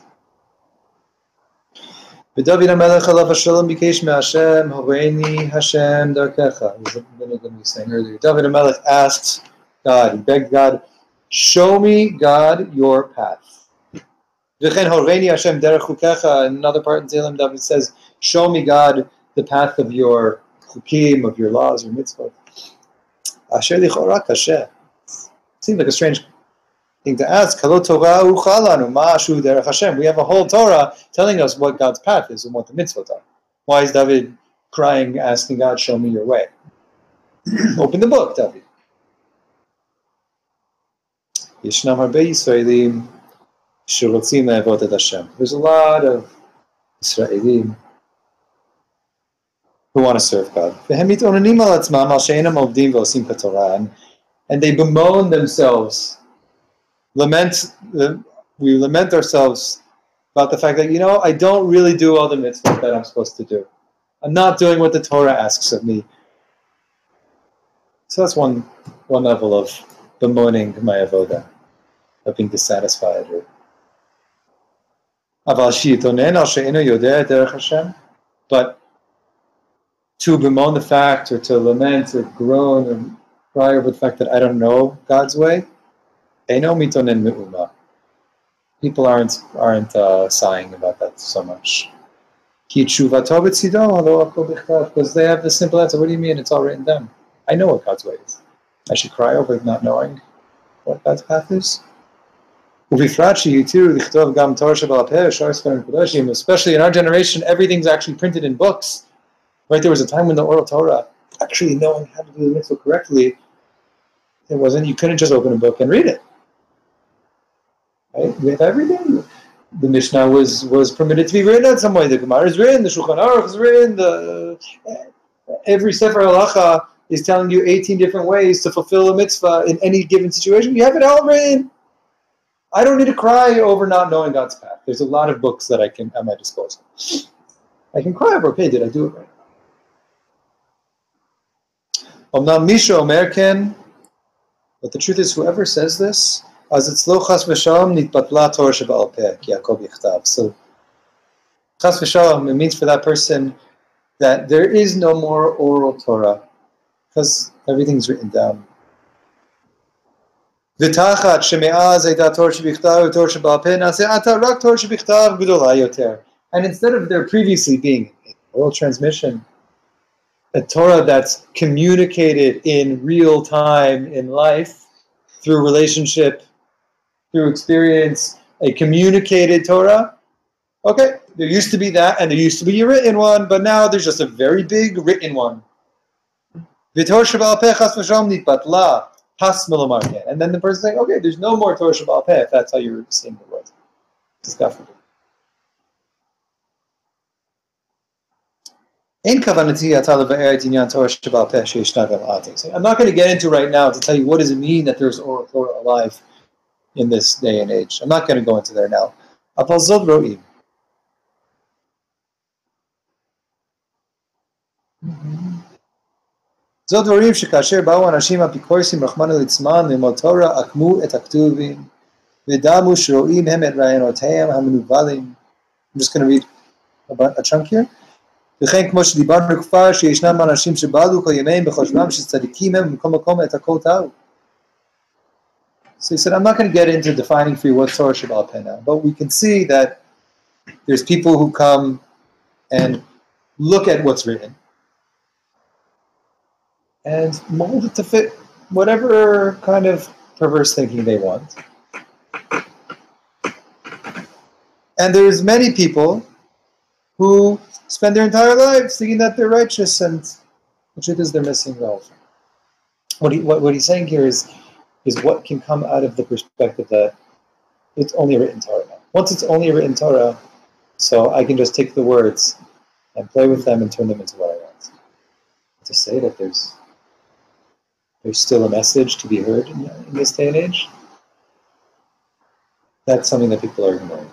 Hashem darkecha. This is what we were saying earlier. David HaMelech asked God, he begged God, show me, God, your path. Derech chukecha. Another part in Tehillim, David says, show me, God, the path of your chukim, of your laws, your mitzvot. Asher lichora kasher. Seems like a strange thing to ask. We have a whole Torah telling us what God's path is and what the mitzvot are. Why is David crying, asking God, show me your way? (clears throat) Open the book, David. There's a lot of Israelim who want to serve God. And they bemoan themselves, lament, we lament ourselves about the fact that, you know, I don't really do all the mitzvahs that I'm supposed to do. I'm not doing what the Torah asks of me. So that's one, one level of bemoaning my avoda, of being dissatisfied. But to bemoan the fact or to lament or groan or cry over the fact that I don't know God's way, people aren't aren't uh, sighing about that so much. Because they have the simple answer. What do you mean? It's all written down. I know what God's way is. I should cry over not knowing what God's path is. Especially in our generation, everything's actually printed in books. Right? There was a time when the oral Torah, actually knowing how to do the mitzvah correctly, it wasn't, you couldn't just open a book and read it. Right? Have everything. The Mishnah was was permitted to be written in some way. The Gemara is written, the Shulchan Aruch is written, the every Sefer Halacha is telling you 18 different ways to fulfill a mitzvah in any given situation. You have it all written. I don't need to cry over not knowing God's path. There's a lot of books that I can at my disposal. I can cry over, okay, did I do it right? Omnam Misha Omer but the truth is, whoever says this, as it's lo chas v'shalom nitbatla Torah sheba'al peh, Yaakov yichtav. So, chas v'shalom, it means for that person that there is no more oral Torah, because everything's written down. ותחת שמאז הייתה תור שבכתב ותור שבעל פה, נעשה עתה רק תור שבכתב גדולה יותר. And instead of there previously being oral transmission, a Torah that's communicated in real time in life through relationship, through experience, a communicated Torah. Okay, there used to be that, and there used to be a written one, but now there's just a very big written one. And then the person saying, okay, there's no more Torah Shebaal Peh, if that's how you're seeing the word. Just God forbid. I'm not going to get into right now to tell you what does it mean that there's oral Torah alive in this day and age. I'm not going to go into there now. אבל זאת רואים. זאת דברים שכאשר באו אנשים אפיקורסים רחמנא ליצמן ללמוד תורה, עקמו את הכתובים ודמו שרואים הם את רעיונותיהם המנוולים. I'm just going to read a chunk here. וכן כמו שדיברנו כבר, שישנם אנשים שבעלו כל ימיהם בחושבם שצדיקים הם ומקום מקום את הכל טעו. So he said, I'm not going to get into defining for you what Torah Shebaal Peh but we can see that there's people who come and look at what's written and mold it to fit whatever kind of perverse thinking they want. And there's many people who spend their entire lives thinking that they're righteous, and the truth is they're missing the. What, he, what, what he's saying here is, is what can come out of the perspective that it's only written Torah. Once it's only written Torah, so I can just take the words and play with them and turn them into what I want. To say that there's there's still a message to be heard in, in this day and age, that's something that people are ignoring.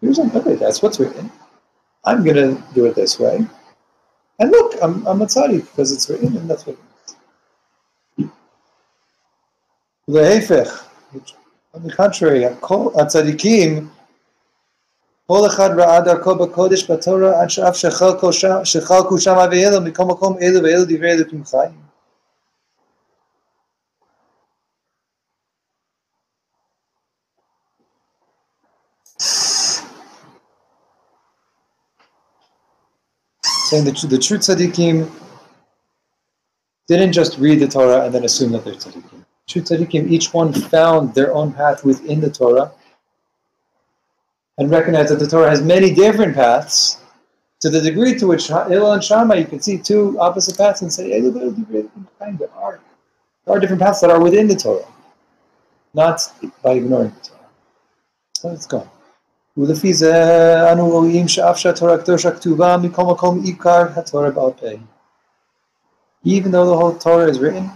Here's okay, that's what's written. I'm going to do it this way. And look, I'm, I'm a tzaddik because it's written and that's what it means. להפך, on the contrary, הצדיקים, כל אחד ראה דרכו בקודש בתורה עד שאף שחלקו שם ואלו מכל מקום אלו ואלו דברי אלוקים חיים. Saying that the true tzaddikim didn't just read the Torah and then assume that they're tzaddikim. True tzaddikim, each one found their own path within the Torah and recognized that the Torah has many different paths to the degree to which Hillel and Shammai, you can see two opposite paths and say, hey, there are, there are different paths that are within the Torah, not by ignoring the Torah. So let's go. ולפי זה אנו רואים שאף שהתורה הקדושה כתובה מכל מקום עיקר התורה בעל פה. Even though the whole Torah is written,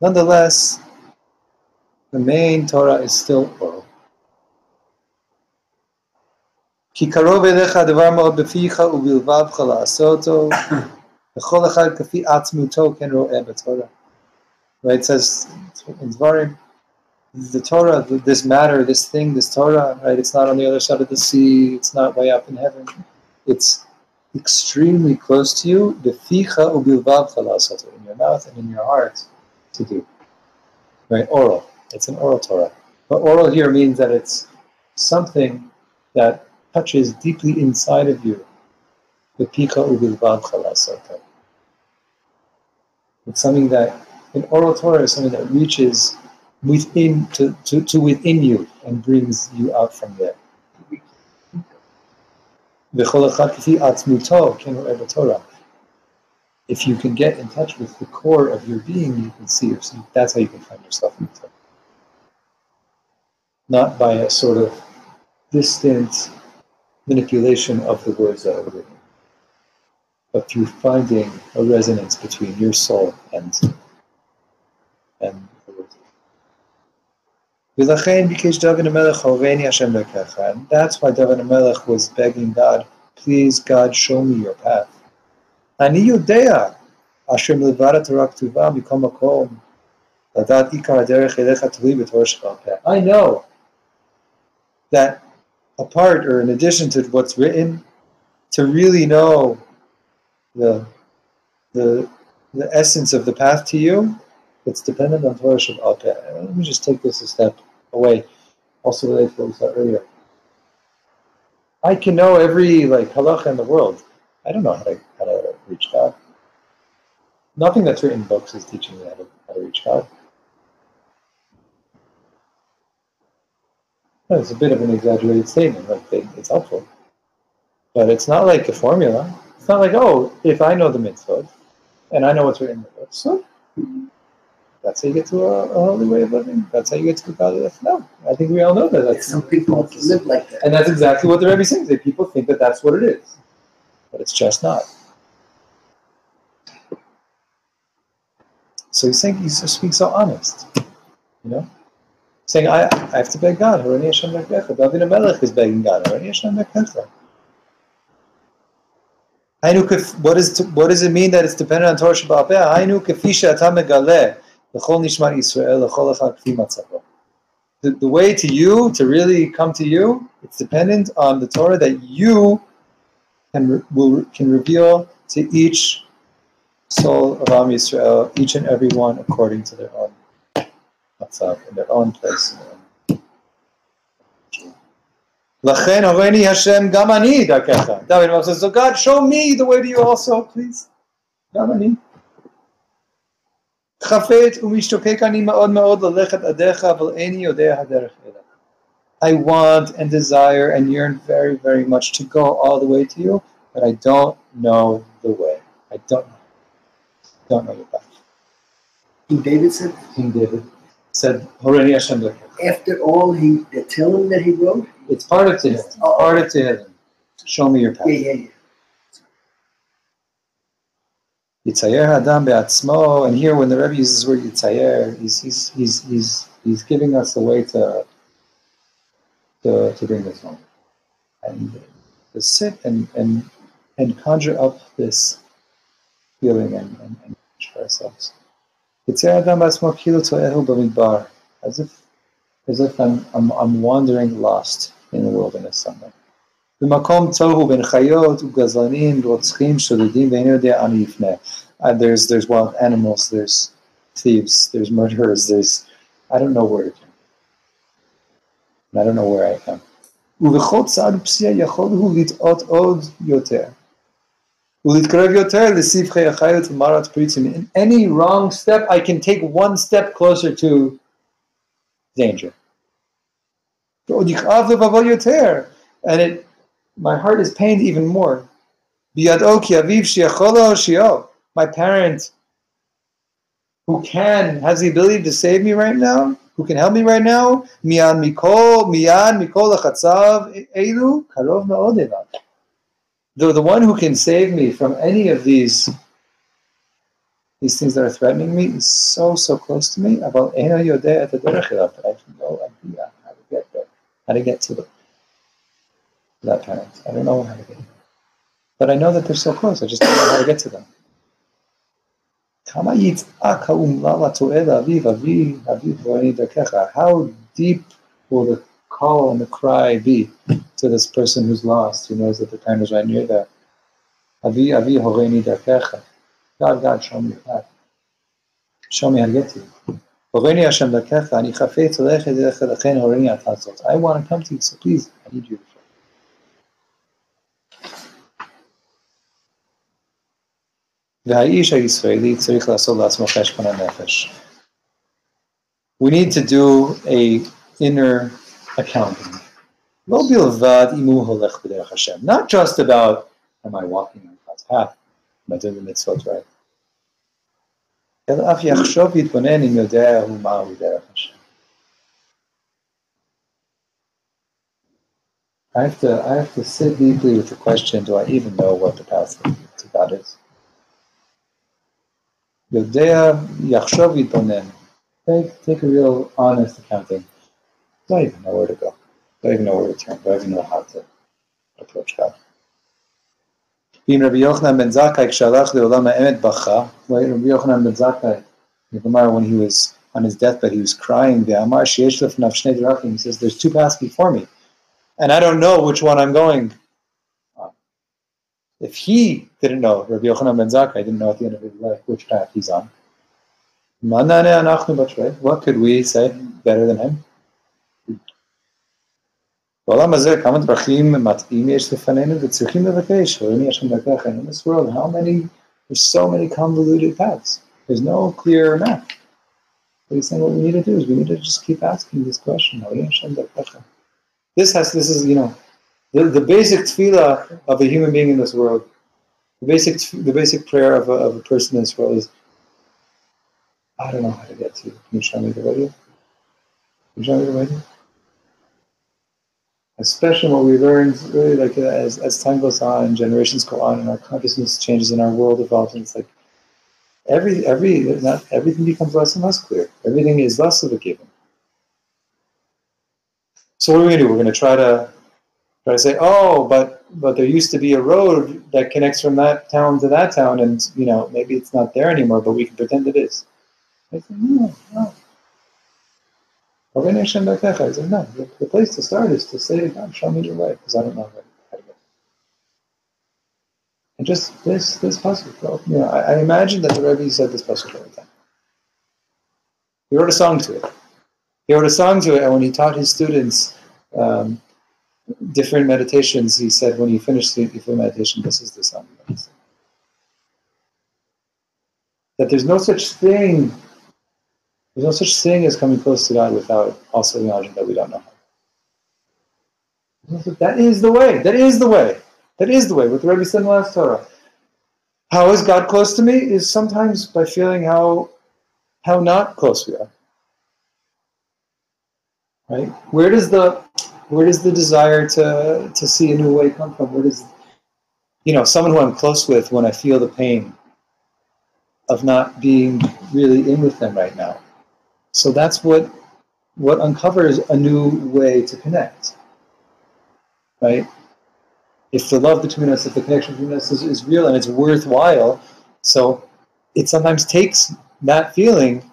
nonetheless, the main Torah is still oral. כי קרוב אליך הדבר מאוד בפיך ובלבבך לעשותו, וכל אחד כפי עצמותו כן רואה בתורה. Right, it says in Dvarim, the Torah, this matter, this thing, this Torah, right? It's not on the other side of the sea. It's not way up in heaven. It's extremely close to you. Beficha ubilvavcha la'asoto, in your mouth and in your heart to do. Right? Oral. It's an oral Torah. But oral here means that it's something that touches deeply inside of you. Beficha ubilvavcha la'asoto. It's something that, an oral Torah is something that reaches within to, to, to within you and brings you out from there. If you can get in touch with the core of your being, you can see yourself. That's how you can find yourself in the. Not by a sort of distant manipulation of the words that are written, but through finding a resonance between your soul and and ולכן ביקש דוד המלך הורני השם דרכך. And that's why David HaMelech was begging God, please God show me your path. אני יודע אשר מלבד התורה הכתובה מכל מקום, לדעת עיקר הדרך אליך תלוי בתורה שבעל פה. I know that apart or in addition to what's written, to really know the, the, the essence of the path to you, it's dependent on Torah Shabbat. Let me just take this a step away. Also related to what we said earlier. I can know every like halacha in the world. I don't know how to how to reach God. Nothing that's written in books is teaching me how to, how to reach God. It's a bit of an exaggerated statement. Like it's helpful, but it's not like a formula. It's not like oh, if I know the mitzvot and I know what's written in the books, so that's how you get to a, a, holy way of living. That's how you get to God. No, I think we all know that. That's, Some people live like that. And that's exactly what the Rebbe saying. That people think that that's what it is. But it's just not. So he's saying, he's just being so honest. You know? Saying, I, I have to beg God. Harani Hashem David HaMelech is begging God. Harani Hashem what, is, what does it mean that it's dependent on Torah Shebaal Peh? The the way to you, to really come to you, it's dependent on the Torah that you can, will, can reveal to each soul of Am Yisrael, each and every one according to their own matzah, in their own place. Hashem gamani dakecha. David so God, show me the way to you also, please. חפץ ומשתוקק אני מאוד מאוד ללכת עדיך, אבל איני יודע הדרך אליך. I want and desire and yearn very, very much to go all the way to you, but I don't know the way. I don't know. Don't know your path. King David said? King David said, Horeni Hashem After all he, the Tehillim that he wrote? It's part of Tehillim. Oh, part of Tehillim. Show me your path. Yeah, yeah, yeah. Yitzayer Adam be'atzmo, and here when the Rebbe uses the word Yitzayer, he's, he's, he's, he's, he's giving us a way to, to, to bring this home. And to sit and, and, and conjure up this feeling and, and, and for ourselves. Yitzayer Adam be'atzmo kilo to'ehu b'midbar, as if, as if I'm, I'm, I'm wandering lost in the wilderness somewhere. במקום תוהו בין חיות וגזלנים רוצחים שודדים ואין יודע אנו יפנה. There's there's wild animals, there's thieves, there's murderers, there's I don't know where to turn. I don't know where I am. ובכל צעד ופסיעה יכול הוא לטעות עוד יותר. ולהתקרב יותר לסבכי החיות ומרת פריצים. In any wrong step, I can take one step closer to danger. ועוד יכאב לבבו יותר. And it my heart is pained even more. My parent, who can, has the ability to save me right now, who can help me right now? Mian mikol, ma'od. The, the one who can save me from any of these these things that are threatening me is so, so close to me. I have no idea how to get there, how to get to the, without parents. I don't know how to get them. But I know that they're so close. I just don't know how to get to them. How deep will the call and the cry be to this person who's lost, who knows that the parent is right near there? God, God, show me that? Show me how to get to you. I want to come to you, so please, I need you. והאיש הישראלי צריך לעשות לעצמו חשבון הנפש. We need to do a inner accounting. לא בלבד אם הוא הולך בדרך השם. Not just about am I walking on God's path, am I doing the mitzvot right. אלא אף יחשוב ויתבונן אם יודע הוא מהו דרך השם. I have to I have to sit deeply with the question, do I even know what the path to God is? יודע, יחשוב ויתבונן. Take, take a real honest accounting. Don't even know where to go. Don't even know where to turn. Don't even know how to approach God. ואם רבי יוחנן בן זכאי כשהלך לעולם האמת בכה, רבי יוחנן בן זכאי, the Gemara when he was on his deathbed, he was crying, ואמר שיש לפניו שני דרכים, he says, there's two paths before me, and I don't know which one I'm going on. If he didn't know, Rabbi Yochanan ben Zakkai didn't know at the end of his life which path he's on, what could we say better than him? בעולם הזה כמה דרכים מתאים יש לפנינו וצריכים לבקש, ואני השם דרכך, in this world, how many, there's so many convoluted paths. There's no clear map. But he's saying what we need to do is we need to just keep asking this question, This has, this is, you know, the, the basic tefillah of a human being in this world, the basic, the basic prayer of a, of a person in this world is, I don't know how to get to you. Can you show me the way? Can you show me the way? especially what we learned really like uh, as, as time goes on and generations go on and our consciousness changes and our world evolves and it's like every every not everything becomes less and less clear everything is less of a given so what are we to do we're going to try to try to say oh but but there used to be a road that connects from that town to that town and you know maybe it's not there anymore but we can pretend it is I say, no, no. I said, no, the, place to start is to say God, show me your way, because I don't know how to get And just this this puzzle, you know, I, I, imagine that the Rebbe said this puzzle all the time. He wrote a song to it. He wrote a song to it, and when he taught his students um, different meditations, he said when he finished the, meditation, this is the song. That there's no such thing there's no such thing as coming close to God without also acknowledging that we don't know how. That is the way. That is the way. That is the way. What the Rebbe said in the last Torah. How is God close to me? Is sometimes by feeling how how not close we are. Right? Where does the where does the desire to to see a new way come from? Where does you know someone who I'm close with when I feel the pain of not being really in with them right now? So that's what what uncovers a new way to connect. Right? If the love between us, if the connection between us is, is real and it's worthwhile, so it sometimes takes that feeling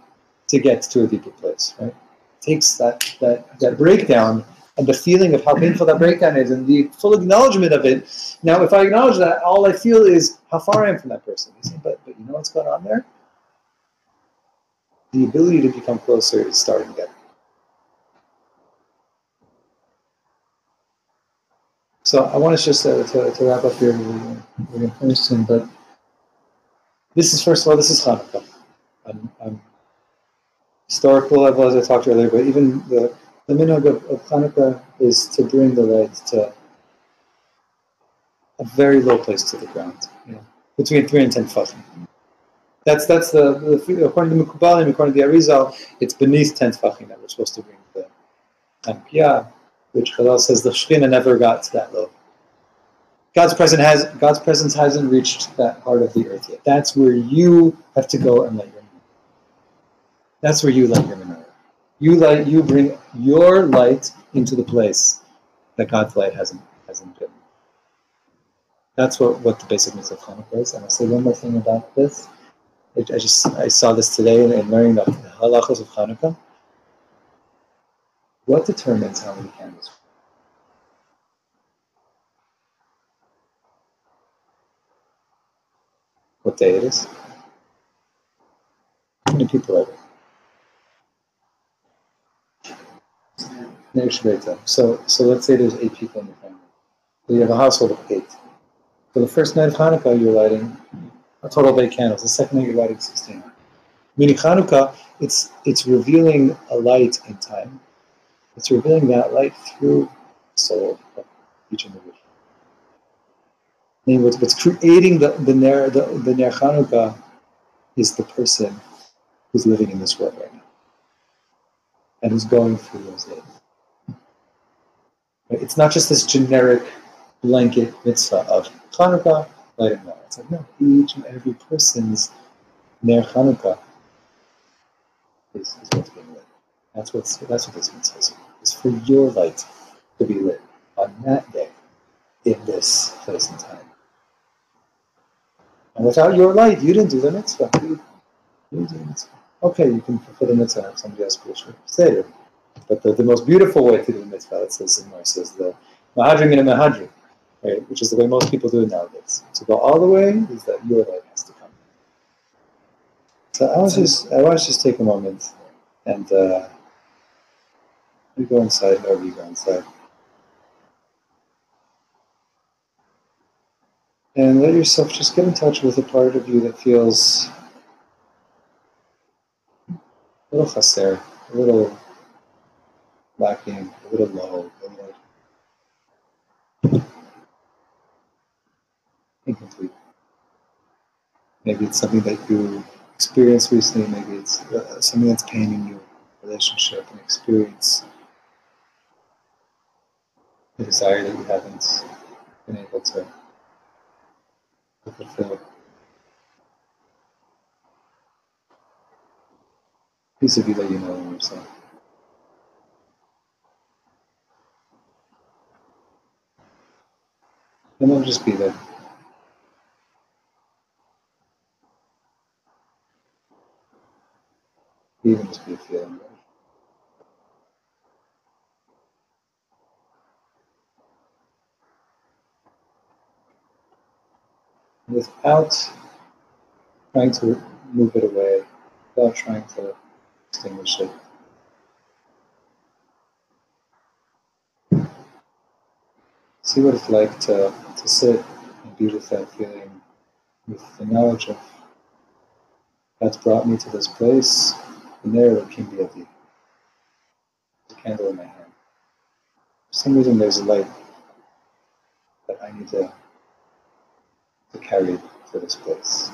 to get to a deeper place, right? It takes that that that breakdown and the feeling of how painful that breakdown is and the full acknowledgement of it. Now, if I acknowledge that, all I feel is how far I am from that person. You but but you know what's going on there? the ability to become closer is starting again. So I want us just to, to, to wrap up here. We're, we're going to finish soon, but this is first of all, this is Hanukkah. I'm, I'm historical level, as I talked earlier, but even the the minhag of, of Hanukkah is to bring the light to a very low place to the ground, between three and ten tefachim That's that's the, the according to Mekubalim, according to the Arizal, it's beneath ten tefachim that we're supposed to bring the Tanpiyah, which Chazal says the Shekhinah never got to that level. God's presence has God's presence hasn't reached that part of the earth yet. That's where you have to go and light your That's where you light your menorah. You light you bring your light into the place that God's light hasn't hasn't been. That's what, what the basic mitzvah of Hanukkah is. And I'll say one more thing about this. I, I just I saw this today in, in learning the, the halachas of Hanukkah. What determines how many candles? What day it is? How many people are there? So, so let's say there's eight people in the family. You have a household of eight. So the first night of Hanukkah, you're lighting a total of eight candles. The second night, you're lighting 16. Meaning Hanukkah, it's, it's revealing a light in time. It's revealing that light through the soul of each individual. And what's, what's creating the, the, Ner, the, the Ner Hanukkah is the person who's living in this world right now and who's going through those days. It's not just this generic blanket mitzvah of Hanukkah, lighting light. It's like, no, each and every person's Ner Hanukkah is, is what's being lit. That's, what's, that's what this mitzvah is. It's for your light to be lit on that day in this place and time. And without your light, you didn't do the mitzvah. You, you did the mitzvah. Okay, you can fulfill the mitzvah if somebody else push it. But the, the most beautiful way to do the mitzvah, it says in there, says the mehadrin in a mehadrin right? Which is the way most people do it nowadays. To go all the way is that your light has to come. So I was just I want to just take a moment and uh, you go inside, however you go inside. And let yourself just get in touch with a part of you that feels little chaser, a little lacking, a little low, a little incomplete. Maybe it's something that you experienced recently, maybe it's uh, something that's paining your relationship and experience, the desire that you haven't been able to fulfill. Piece of you that you know in yourself. And then just be there. Even just be feeling good. Without trying to move it away, without trying to See what it's like to, to sit and be with that feeling, with the knowledge of that's brought me to this place and there it can be deep. a candle in my hand. For some reason, there's a light that I need to, to carry to this place.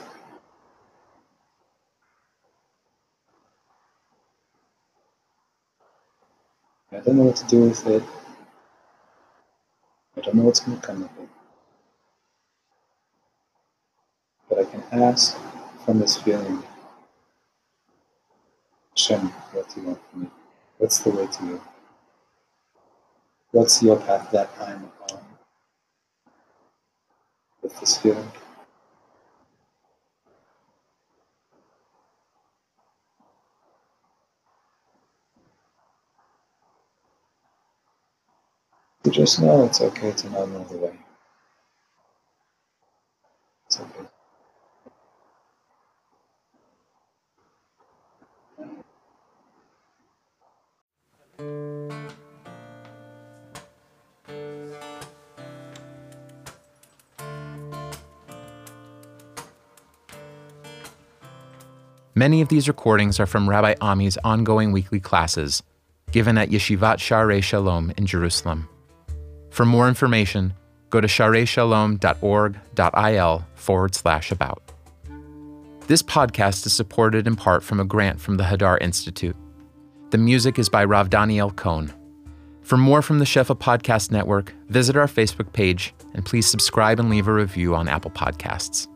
I don't know what to do with it. I don't know what's going to come of it. But I can ask from this feeling Hashem, what do you want from me? What's the way to you? What's your path that I'm on with this feeling? You just know it's okay to not know the way. It's okay. Many of these recordings are from Rabbi Ami's ongoing weekly classes, given at Yeshivat Sharei Shalom in Jerusalem. For more information, go to shareishalom.org.il forward slash about. This podcast is supported in part from a grant from the Hadar Institute. The music is by Rav Daniel Cohn. For more from the Shefa Podcast Network, visit our Facebook page and please subscribe and leave a review on Apple Podcasts.